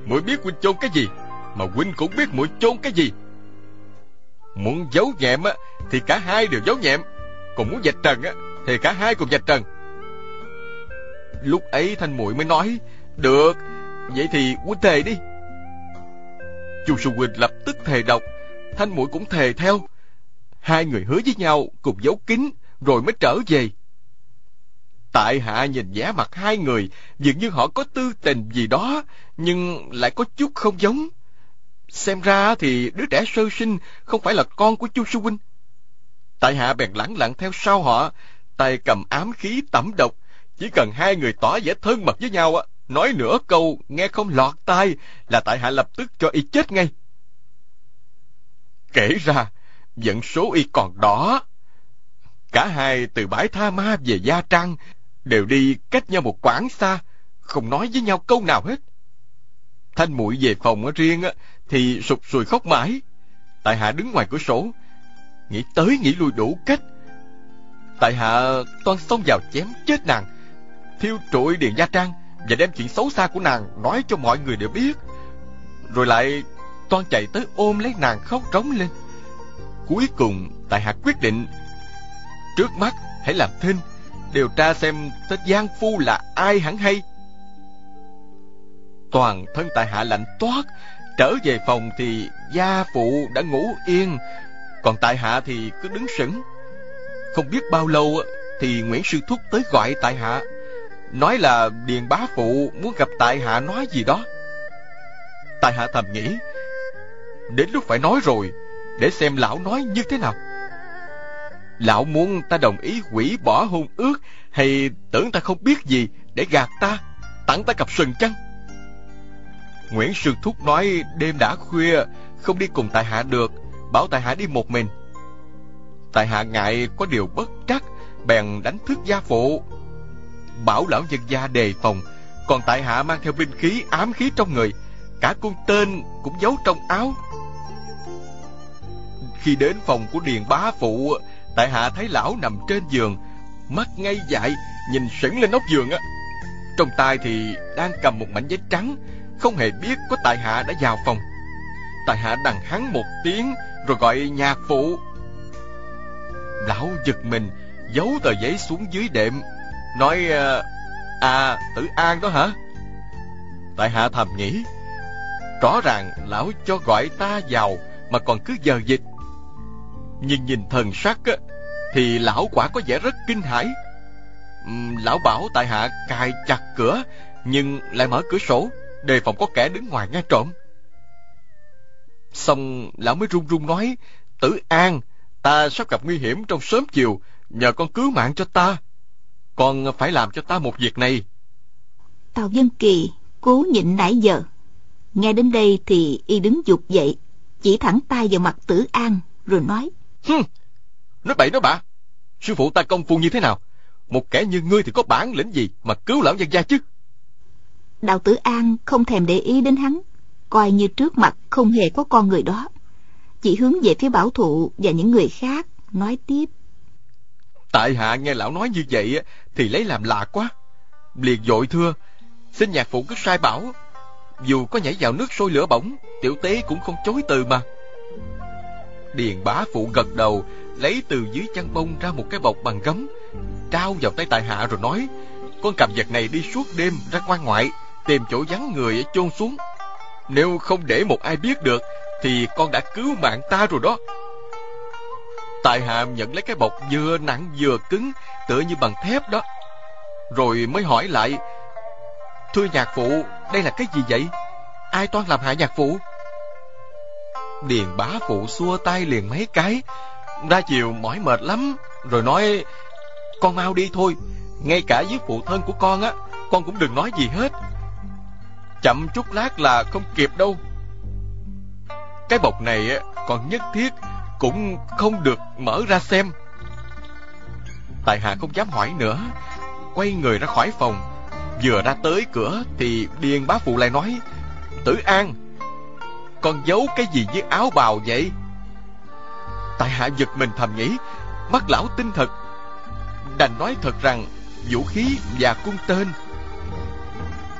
muội biết huynh chôn cái gì, Mà huynh cũng biết muội chôn cái gì. Muốn giấu nhẹm á, Thì cả hai đều giấu nhẹm. Còn muốn dạch trần á, Thì cả hai cùng dạch trần. Lúc ấy Thanh muội mới nói, Được, Vậy thì huynh thề đi. Chu Sư Huynh lập tức thề độc. Thanh muội cũng thề theo. Hai người hứa với nhau cùng giấu kín, Rồi mới trở về. Tại hạ nhìn vẻ mặt hai người Dường như họ có tư tình gì đó Nhưng lại có chút không giống Xem ra thì đứa trẻ sơ sinh Không phải là con của Chu Sư Huynh Tại hạ bèn lẳng lặng theo sau họ Tay cầm ám khí tẩm độc chỉ cần hai người tỏ vẻ thân mật với nhau, nói nửa câu nghe không lọt tai là tại hạ lập tức cho y chết ngay. Kể ra, vận số y còn đỏ. Cả hai từ bãi Tha Ma về Gia Trang đều đi cách nhau một quãng xa, không nói với nhau câu nào hết. Thanh muội về phòng ở riêng thì sụt sùi khóc mãi. Tại hạ đứng ngoài cửa sổ, nghĩ tới nghĩ lui đủ cách. Tại hạ toan xông vào chém chết nàng thiêu trụi Điền Gia Trang và đem chuyện xấu xa của nàng nói cho mọi người đều biết. Rồi lại toan chạy tới ôm lấy nàng khóc trống lên. Cuối cùng, tại hạ quyết định trước mắt hãy làm thinh điều tra xem tên Giang Phu là ai hẳn hay. Toàn thân tại hạ lạnh toát, trở về phòng thì gia phụ đã ngủ yên, còn tại hạ thì cứ đứng sững. Không biết bao lâu thì Nguyễn Sư Thúc tới gọi tại hạ. Nói là Điền Bá Phụ muốn gặp Tại Hạ nói gì đó. Tại Hạ thầm nghĩ, đến lúc phải nói rồi, để xem lão nói như thế nào. Lão muốn ta đồng ý hủy bỏ hôn ước hay tưởng ta không biết gì để gạt ta, tặng ta cặp sừng chăng? Nguyễn Sương Thúc nói đêm đã khuya, không đi cùng Tại Hạ được, bảo Tại Hạ đi một mình. Tại Hạ ngại có điều bất trắc, bèn đánh thức gia phụ bảo lão nhân gia đề phòng còn tại hạ mang theo binh khí ám khí trong người cả cung tên cũng giấu trong áo khi đến phòng của điền bá phụ tại hạ thấy lão nằm trên giường, mắt ngay dại, nhìn sững lên nóc giường á. Trong tay thì đang cầm một mảnh giấy trắng, Không hề biết có tại hạ đã vào phòng. Tại hạ đằng hắn một tiếng, Rồi gọi nhạc phụ. Lão giật mình, Giấu tờ giấy xuống dưới đệm, Nói ờ, À tử an đó hả? Tại hạ thầm nghĩ, Rõ ràng lão cho gọi ta vào, Mà còn cứ giờ dịch nhưng nhìn thần sắc á, Thì lão quả có vẻ rất kinh hãi. Lão bảo tại hạ cài chặt cửa Nhưng lại mở cửa sổ Đề phòng có kẻ đứng ngoài nghe trộm. Xong lão mới run run nói Tử An Ta sắp gặp nguy hiểm trong sớm chiều Nhờ con cứu mạng cho ta. Con phải làm cho ta một việc này. Tào Dân Kỳ cố nhịn nãy giờ. Nghe đến đây thì y đứng dục dậy Chỉ thẳng tay vào mặt Tử An Rồi nói Hừm, Nói bậy nói bạ. Sư phụ ta công phu như thế nào? Một kẻ như ngươi thì có bản lĩnh gì Mà cứu lão dân gia chứ? Đạo Tử An không thèm để ý đến hắn Coi như trước mặt không hề có con người đó. Chỉ hướng về phía bảo thụ Và những người khác Nói tiếp. Tại hạ nghe lão nói như vậy Thì lấy làm lạ quá. Liền dội thưa Xin nhạc phụ cứ sai bảo Dù có nhảy vào nước sôi lửa bỏng Tiểu tế cũng không chối từ mà Điền bá phụ gật đầu, Lấy từ dưới chăn bông ra một cái bọc bằng gấm, Trao vào tay tại hạ rồi nói, Con cầm vật này đi suốt đêm ra quan ngoại, Tìm chỗ vắng người chôn xuống. Nếu không để một ai biết được, Thì con đã cứu mạng ta rồi đó. Tại hạ nhận lấy cái bọc vừa nặng vừa cứng, Tựa như bằng thép đó, Rồi mới hỏi lại, Thưa nhạc phụ, Đây là cái gì vậy? Ai toan làm hại nhạc phụ? Điền bá phụ xua tay liền mấy cái. Ra chiều mỏi mệt lắm, Rồi nói, Con mau đi thôi, Ngay cả với phụ thân của con á, Con cũng đừng nói gì hết. Chậm chút lát là không kịp đâu. Cái bọc này còn nhất thiết Cũng không được mở ra xem. Tại hạ không dám hỏi nữa, Quay người ra khỏi phòng. Vừa ra tới cửa Thì Điền bá phụ lại nói, Tử An con giấu cái gì dưới áo bào vậy? Tại hạ giật mình thầm nghĩ, Mắt lão tin thật. Đành nói thật rằng, Vũ khí và cung tên.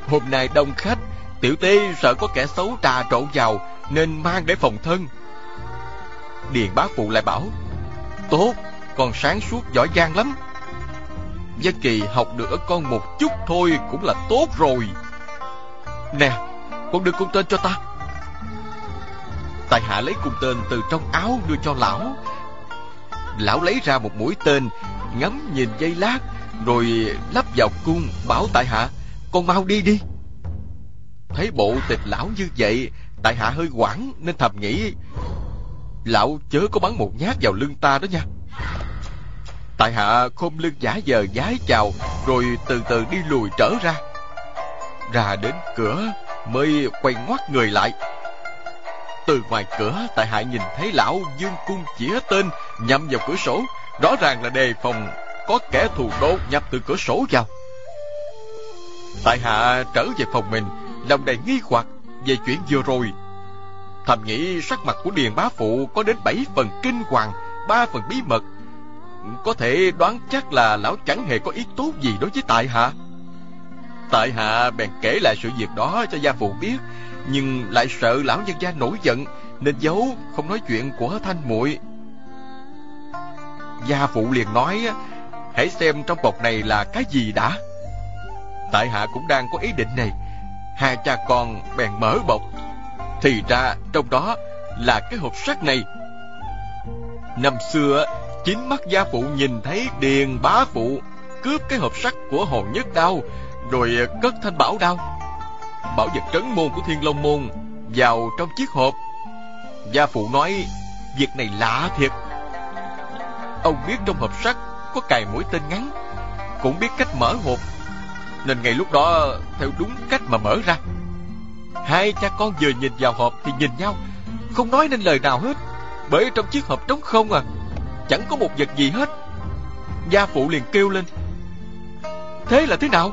Hôm nay đông khách, Tiểu tế sợ có kẻ xấu trà trộn vào, Nên mang để phòng thân. Điền bá phụ lại bảo, Tốt, Con sáng suốt giỏi giang lắm. Dân Kỳ học được ở con một chút thôi Cũng là tốt rồi. Nè, Con đưa cung tên cho ta. Tại hạ lấy cung tên từ trong áo đưa cho lão. Lão lấy ra một mũi tên, Ngắm nhìn dây lát, Rồi lắp vào cung, Bảo tại hạ, Con mau đi đi. Thấy bộ tịch lão như vậy Tại hạ hơi quảng nên thầm nghĩ, Lão chớ có bắn một nhát vào lưng ta đó nha. Tại hạ khom lưng giả giờ giái chào, Rồi từ từ đi lùi trở ra. Ra đến cửa, Mới quay ngoắt người lại. Từ ngoài cửa, Tại hạ nhìn thấy lão dương cung chĩa tên, nhắm vào cửa sổ. Rõ ràng là đề phòng Có kẻ thù đột nhập từ cửa sổ vào. Tại hạ trở về phòng mình, Lòng đầy nghi hoặc Về chuyện vừa rồi. Thầm nghĩ sắc mặt của Điền Bá Phụ Có đến bảy phần kinh hoàng, ba phần bí mật. Có thể đoán chắc là lão chẳng hề có ý tốt gì đối với tại hạ. Tại hạ bèn kể lại sự việc đó cho gia phụ biết, Nhưng lại sợ lão nhân gia nổi giận, Nên giấu không nói chuyện của thanh muội. Gia phụ liền nói, Hãy xem trong bọc này là cái gì đã? Tại hạ cũng đang có ý định này, Hai cha con bèn mở bọc. Thì ra trong đó là cái hộp sắt này. Năm xưa, Chính mắt gia phụ nhìn thấy Điền bá phụ Cướp cái hộp sắt của Hồ Nhất Đao rồi ờ, cất thanh bảo đao. Bảo vật trấn môn của Thiên Long Môn Vào trong chiếc hộp. Gia phụ nói, Việc này lạ thiệt. Ông biết trong hộp sắt Có cài mũi tên ngắn, Cũng biết cách mở hộp, Nên ngay lúc đó, Theo đúng cách mà mở ra. Hai cha con vừa nhìn vào hộp Thì nhìn nhau, Không nói nên lời nào hết, Bởi trong chiếc hộp trống không à Chẳng có một vật gì hết. Gia phụ liền kêu lên, Thế là thế nào?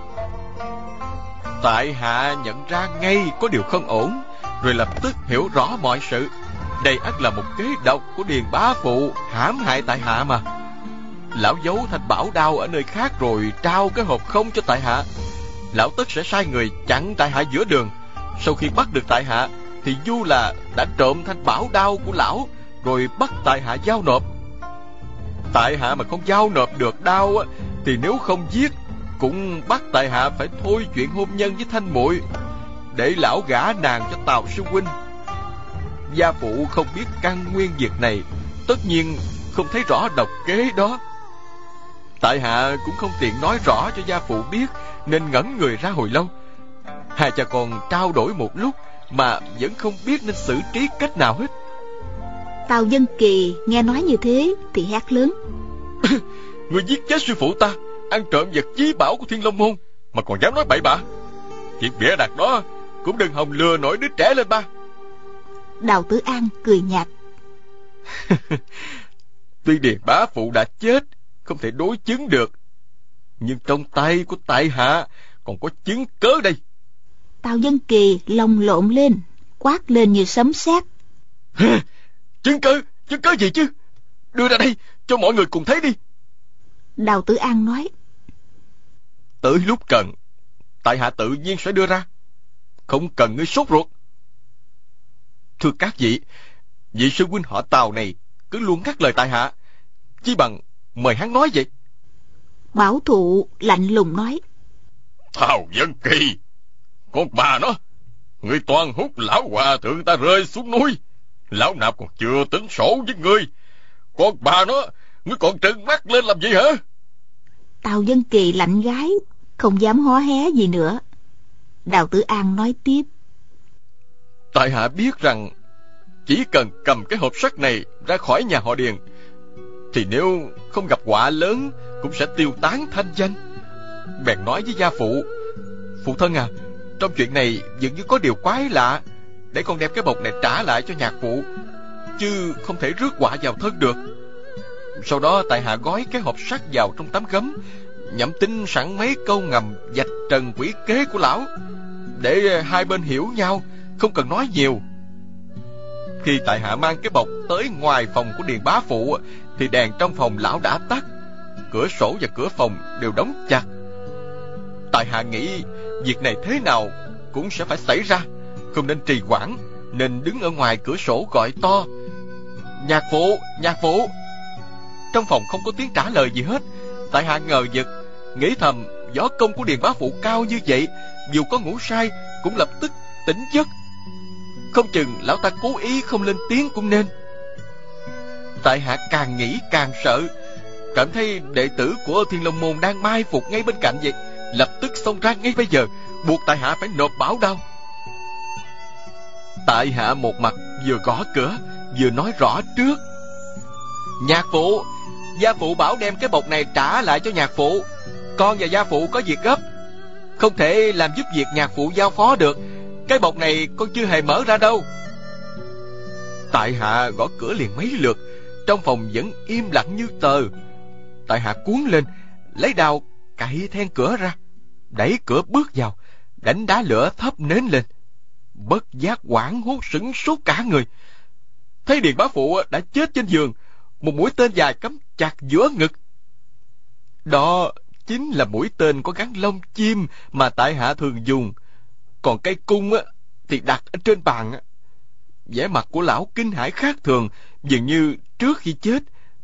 Tại hạ nhận ra ngay có điều không ổn, Rồi lập tức hiểu rõ mọi sự. Đây ắt là một kế độc của Điền Bá Phụ, hãm hại tại hạ mà. Lão giấu thanh bảo đao ở nơi khác rồi Trao cái hộp không cho tại hạ. Lão tất sẽ sai người chặn tại hạ giữa đường. Sau khi bắt được tại hạ, Thì du là đã trộm thanh bảo đao của lão, Rồi bắt tại hạ giao nộp. Tại hạ mà không giao nộp được đao Thì nếu không giết cũng bắt tại hạ phải thôi chuyện hôn nhân với thanh muội Để lão gả nàng cho Tào sư huynh. Gia phụ không biết căn nguyên việc này Tất nhiên không thấy rõ độc kế đó. Tại hạ cũng không tiện nói rõ cho gia phụ biết Nên ngẩn người ra hồi lâu. Hai cha con trao đổi một lúc Mà vẫn không biết nên xử trí cách nào hết. Tào Dân Kỳ nghe nói như thế Thì hét lớn. [laughs] Người giết chết sư phụ ta Ăn trộm vật chí bảo của Thiên Long Môn Mà còn dám nói bậy bạ. Chuyện bịa đặt đó Cũng đừng hòng lừa nổi đứa trẻ lên ba. Đào Tử An cười nhạt. [laughs] Tuy Điền bá phụ đã chết Không thể đối chứng được Nhưng trong tay của tại hạ Còn có chứng cớ đây. Tào Dân Kỳ lòng lộn lên Quát lên như sấm sét. [laughs] Chứng cớ Chứng cớ gì chứ? Đưa ra đây cho mọi người cùng thấy đi. Đào Tử An nói Tới lúc cần Tại hạ tự nhiên sẽ đưa ra. Không cần ngươi sốt ruột. Thưa các vị Vị sư huynh họ Tào này Cứ luôn ngắt lời tại hạ. Chi bằng mời hắn nói vậy. Bảo thụ lạnh lùng nói. Tào dân kỳ Con bà nó Người toàn hút lão hòa thượng ta rơi xuống núi. Lão nạp còn chưa tính sổ với ngươi. Con bà nó Ngươi còn trừng mắt lên làm gì hả? Tào Dân Kỳ lạnh gái không dám hó hé gì nữa. Đào Tử An nói tiếp. Tại hạ biết rằng Chỉ cần cầm cái hộp sắt này Ra khỏi nhà họ Điền, Thì nếu không gặp quả lớn Cũng sẽ tiêu tán thanh danh. Bèn nói với gia phụ Phụ thân à Trong chuyện này dường như có điều quái lạ. Để con đem cái bọc này trả lại cho nhạc phụ, Chứ không thể rước quả vào thân được. Sau đó tại hạ gói cái hộp sắt vào trong tấm gấm Nhậm tin sẵn mấy câu ngầm Dạch trần quỷ kế của lão Để hai bên hiểu nhau Không cần nói nhiều. Khi tại hạ mang cái bọc tới ngoài phòng của Điền Bá Phụ Thì đèn trong phòng lão đã tắt Cửa sổ và cửa phòng đều đóng chặt. Tại hạ nghĩ Việc này thế nào cũng sẽ phải xảy ra Không nên trì hoãn Nên đứng ở ngoài cửa sổ gọi to Nhạc phụ, nhạc phụ. Trong phòng không có tiếng trả lời gì hết Tại hạ ngờ vực, Nghĩ thầm gió công của Điền Bá Phụ cao như vậy, Dù có ngủ sai, Cũng lập tức tỉnh giấc. Không chừng lão ta cố ý không lên tiếng cũng nên. Tại hạ càng nghĩ càng sợ, Cảm thấy đệ tử của Thiên Long Môn đang mai phục ngay bên cạnh vậy, Lập tức xông ra ngay bây giờ, Buộc tại hạ phải nộp bảo đau Tại hạ một mặt vừa gõ cửa, Vừa nói rõ trước. Nhạc phụ Gia phụ bảo đem cái bọc này trả lại cho nhạc phụ. Con và gia phụ có việc gấp. Không thể làm giúp việc nhạc phụ giao phó được. Cái bọc này con chưa hề mở ra đâu. Tại hạ gõ cửa liền mấy lượt. Trong phòng vẫn im lặng như tờ. Tại hạ cuốn lên, Lấy đao, cậy then cửa ra. Đẩy cửa bước vào. Đánh đá lửa thấp nến lên. Bất giác quảng hốt sửng sốt cả người. Thấy Điền Bá Phụ đã chết trên giường. Một mũi tên dài cắm chặt giữa ngực. Đó chính là mũi tên có gắn lông chim Mà tại hạ thường dùng. Còn cây cung á, thì đặt ở trên bàn á. Vẻ mặt của lão kinh hãi khác thường, dường như trước khi chết,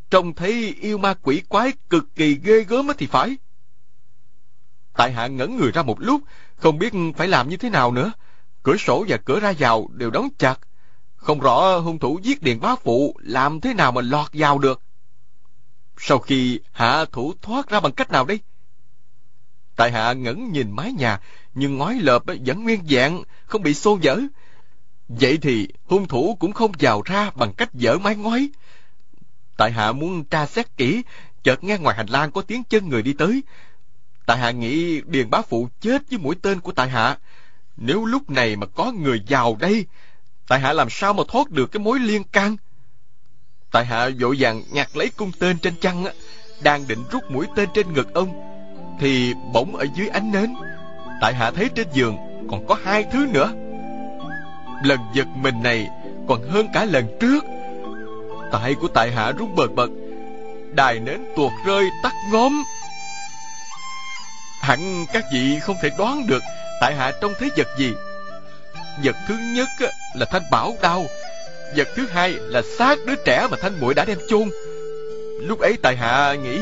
trông thấy yêu ma quỷ quái cực kỳ ghê gớm thì phải. Tại hạ ngẩn người ra một lúc, không biết phải làm như thế nào nữa. Cửa sổ và cửa ra vào đều đóng chặt không rõ hung thủ giết điền bá phụ làm thế nào mà lọt vào được. Sau khi hạ thủ thoát ra bằng cách nào đây? Tại hạ ngẩn nhìn mái nhà nhưng ngói lợp vẫn nguyên dạng, không bị xô vỡ. Vậy thì hung thủ cũng không vào ra bằng cách dỡ mái ngói. Tại hạ muốn tra xét kỹ chợt nghe ngoài hành lang có tiếng chân người đi tới. Tại hạ nghĩ điền bá phụ chết với mũi tên của tại hạ. Nếu lúc này mà có người vào đây tại hạ làm sao mà thoát được cái mối liên can? Tại hạ vội vàng nhặt lấy cung tên trên chăn đang định rút mũi tên trên ngực ông, thì bỗng ở dưới ánh nến, tại hạ thấy trên giường còn có hai thứ nữa. Lần giật mình này còn hơn cả lần trước. Tại của tại hạ rung bần bật, đài nến tuột rơi tắt ngóm. Hẳn các vị không thể đoán được tại hạ trông thấy vật gì. Vật thứ nhất là thanh bảo đao. Vật thứ hai là xác đứa trẻ mà thanh muội đã đem chôn. Lúc ấy tại hạ nghĩ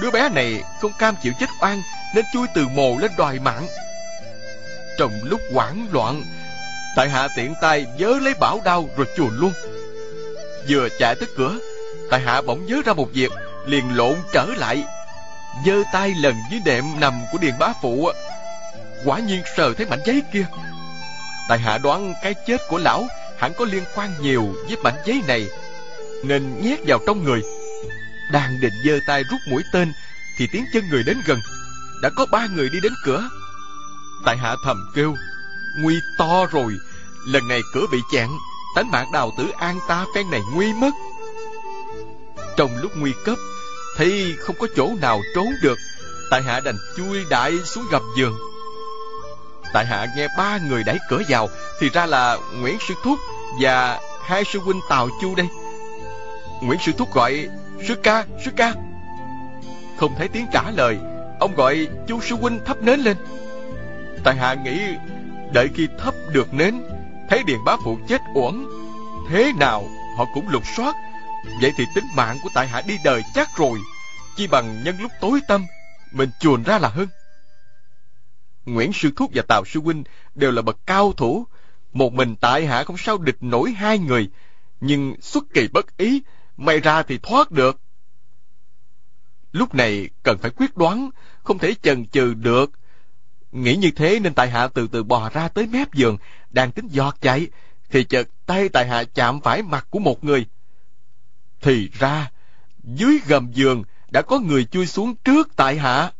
đứa bé này không cam chịu chết oan nên chui từ mồ lên đòi mạng. Trong lúc hoảng loạn, tại hạ tiện tay vớ lấy bảo đao rồi chuồn luôn. Vừa chạy tới cửa, tại hạ bỗng nhớ ra một việc, liền lộn trở lại, giơ tay lần dưới đệm nằm của điền bá phụ. Quả nhiên sờ thấy mảnh giấy kia. Tại hạ đoán cái chết của lão hẳn có liên quan nhiều với mảnh giấy này, nên nhét vào trong người. Đang định giơ tay rút mũi tên, thì tiếng chân người đến gần. Đã có ba người đi đến cửa. Tại hạ thầm kêu, nguy to rồi, lần này cửa bị chặn, tánh mạng đào tử an ta phen này nguy mất. Trong lúc nguy cấp, thấy không có chỗ nào trốn được, tại hạ đành chui đại xuống gầm giường. Tại hạ nghe ba người đẩy cửa vào, thì ra là Nguyễn Sư Thúc và hai sư huynh Tào Chu đây. Nguyễn Sư Thúc gọi, Sư ca, sư ca. Không thấy tiếng trả lời, ông gọi Chu Sư huynh thắp nến lên. Tại hạ nghĩ, đợi khi thắp được nến, thấy Điền Bá Phụ chết uổng, thế nào họ cũng lục soát Vậy thì tính mạng của tại hạ đi đời chắc rồi Chỉ bằng nhân lúc tối tâm Mình chuồn ra là hơn Nguyễn Sư Thúc và Tào Sư Huynh Đều là bậc cao thủ. Một mình tại hạ không sao địch nổi hai người. Nhưng xuất kỳ bất ý May ra thì thoát được. Lúc này cần phải quyết đoán Không thể chần chừ được. Nghĩ như thế nên tại hạ từ từ bò ra tới mép giường Đang tính giọt chạy Thì chợt tay tại hạ chạm phải mặt của một người. Thì ra, dưới gầm giường đã có người chui xuống trước tại hạ.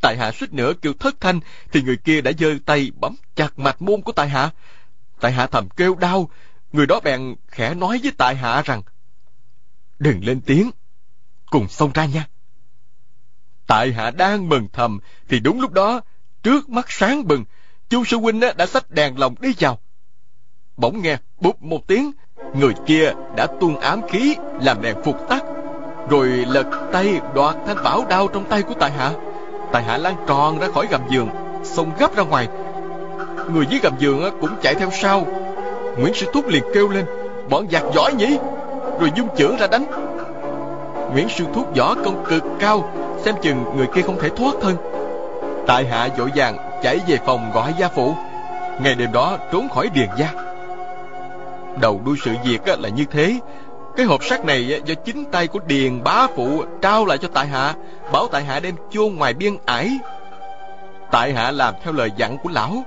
Tại hạ suýt nữa kêu thất thanh, thì người kia đã giơ tay bấm chặt mạch môn của tại hạ. Tại hạ thầm kêu đau, người đó bèn khẽ nói với tại hạ rằng, Đừng lên tiếng, cùng xông ra nha. Tại hạ đang mừng thầm, thì đúng lúc đó, trước mắt sáng bừng, chu sư huynh đã xách đèn lồng đi vào. Bỗng nghe bụp một tiếng, Người kia đã tuôn ám khí làm đèn phục tắt Rồi lật tay đoạt thanh bảo đao trong tay của tại hạ Tài hạ lan tròn ra khỏi gầm giường, Xông gấp ra ngoài. Người dưới gầm giường cũng chạy theo sau. Nguyễn Sư Thúc liền kêu lên, Bọn giặc giỏi nhỉ? Rồi dung chưởng ra đánh. Nguyễn Sư Thúc võ công cực cao, Xem chừng người kia không thể thoát thân. Tại hạ vội vàng chạy về phòng gọi gia phụ. Ngày đêm đó trốn khỏi điền gia. Đầu đuôi sự việc là như thế. Cái hộp sắt này do chính tay của Điền bá phụ trao lại cho tại hạ, Bảo tại hạ đem chôn ngoài biên ải. Tại hạ làm theo lời dặn của lão,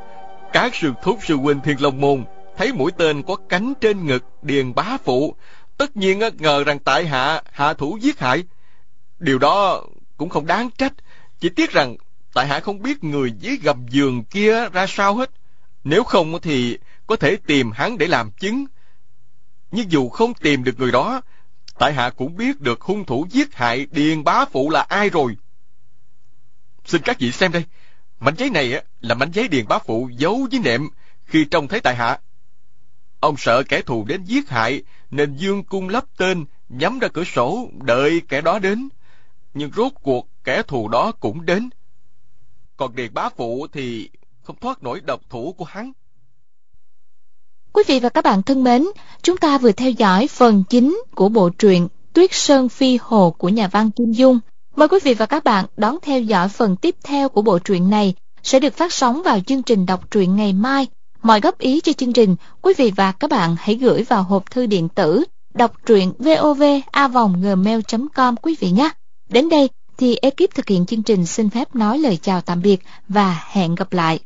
Các sư thúc sư huynh thiên long môn Thấy mũi tên có cánh trên ngực Điền bá phụ, Tất nhiên ngờ rằng tại hạ hạ thủ giết hại. Điều đó cũng không đáng trách, Chỉ tiếc rằng tại hạ không biết người dưới gầm giường kia ra sao hết. Nếu không thì có thể tìm hắn để làm chứng nhưng dù không tìm được người đó, tại hạ cũng biết được hung thủ giết hại Điền Bá Phụ là ai rồi. Xin các vị xem đây, mảnh giấy này là mảnh giấy Điền Bá Phụ giấu với nệm khi trông thấy tại hạ. Ông sợ kẻ thù đến giết hại nên dương cung lắp tên nhắm ra cửa sổ đợi kẻ đó đến. Nhưng rốt cuộc kẻ thù đó cũng đến. Còn Điền Bá Phụ thì không thoát nổi độc thủ của hắn. Quý vị và các bạn thân mến, chúng ta vừa theo dõi phần chính của bộ truyện Tuyết Sơn Phi Hồ của nhà văn Kim Dung. Mời quý vị và các bạn đón theo dõi phần tiếp theo của bộ truyện này sẽ được phát sóng vào chương trình đọc truyện ngày mai. Mọi góp ý cho chương trình, quý vị và các bạn hãy gửi vào hộp thư điện tử đọc truyện vovavonggmail.com quý vị nhé. Đến đây thì ekip thực hiện chương trình xin phép nói lời chào tạm biệt và hẹn gặp lại.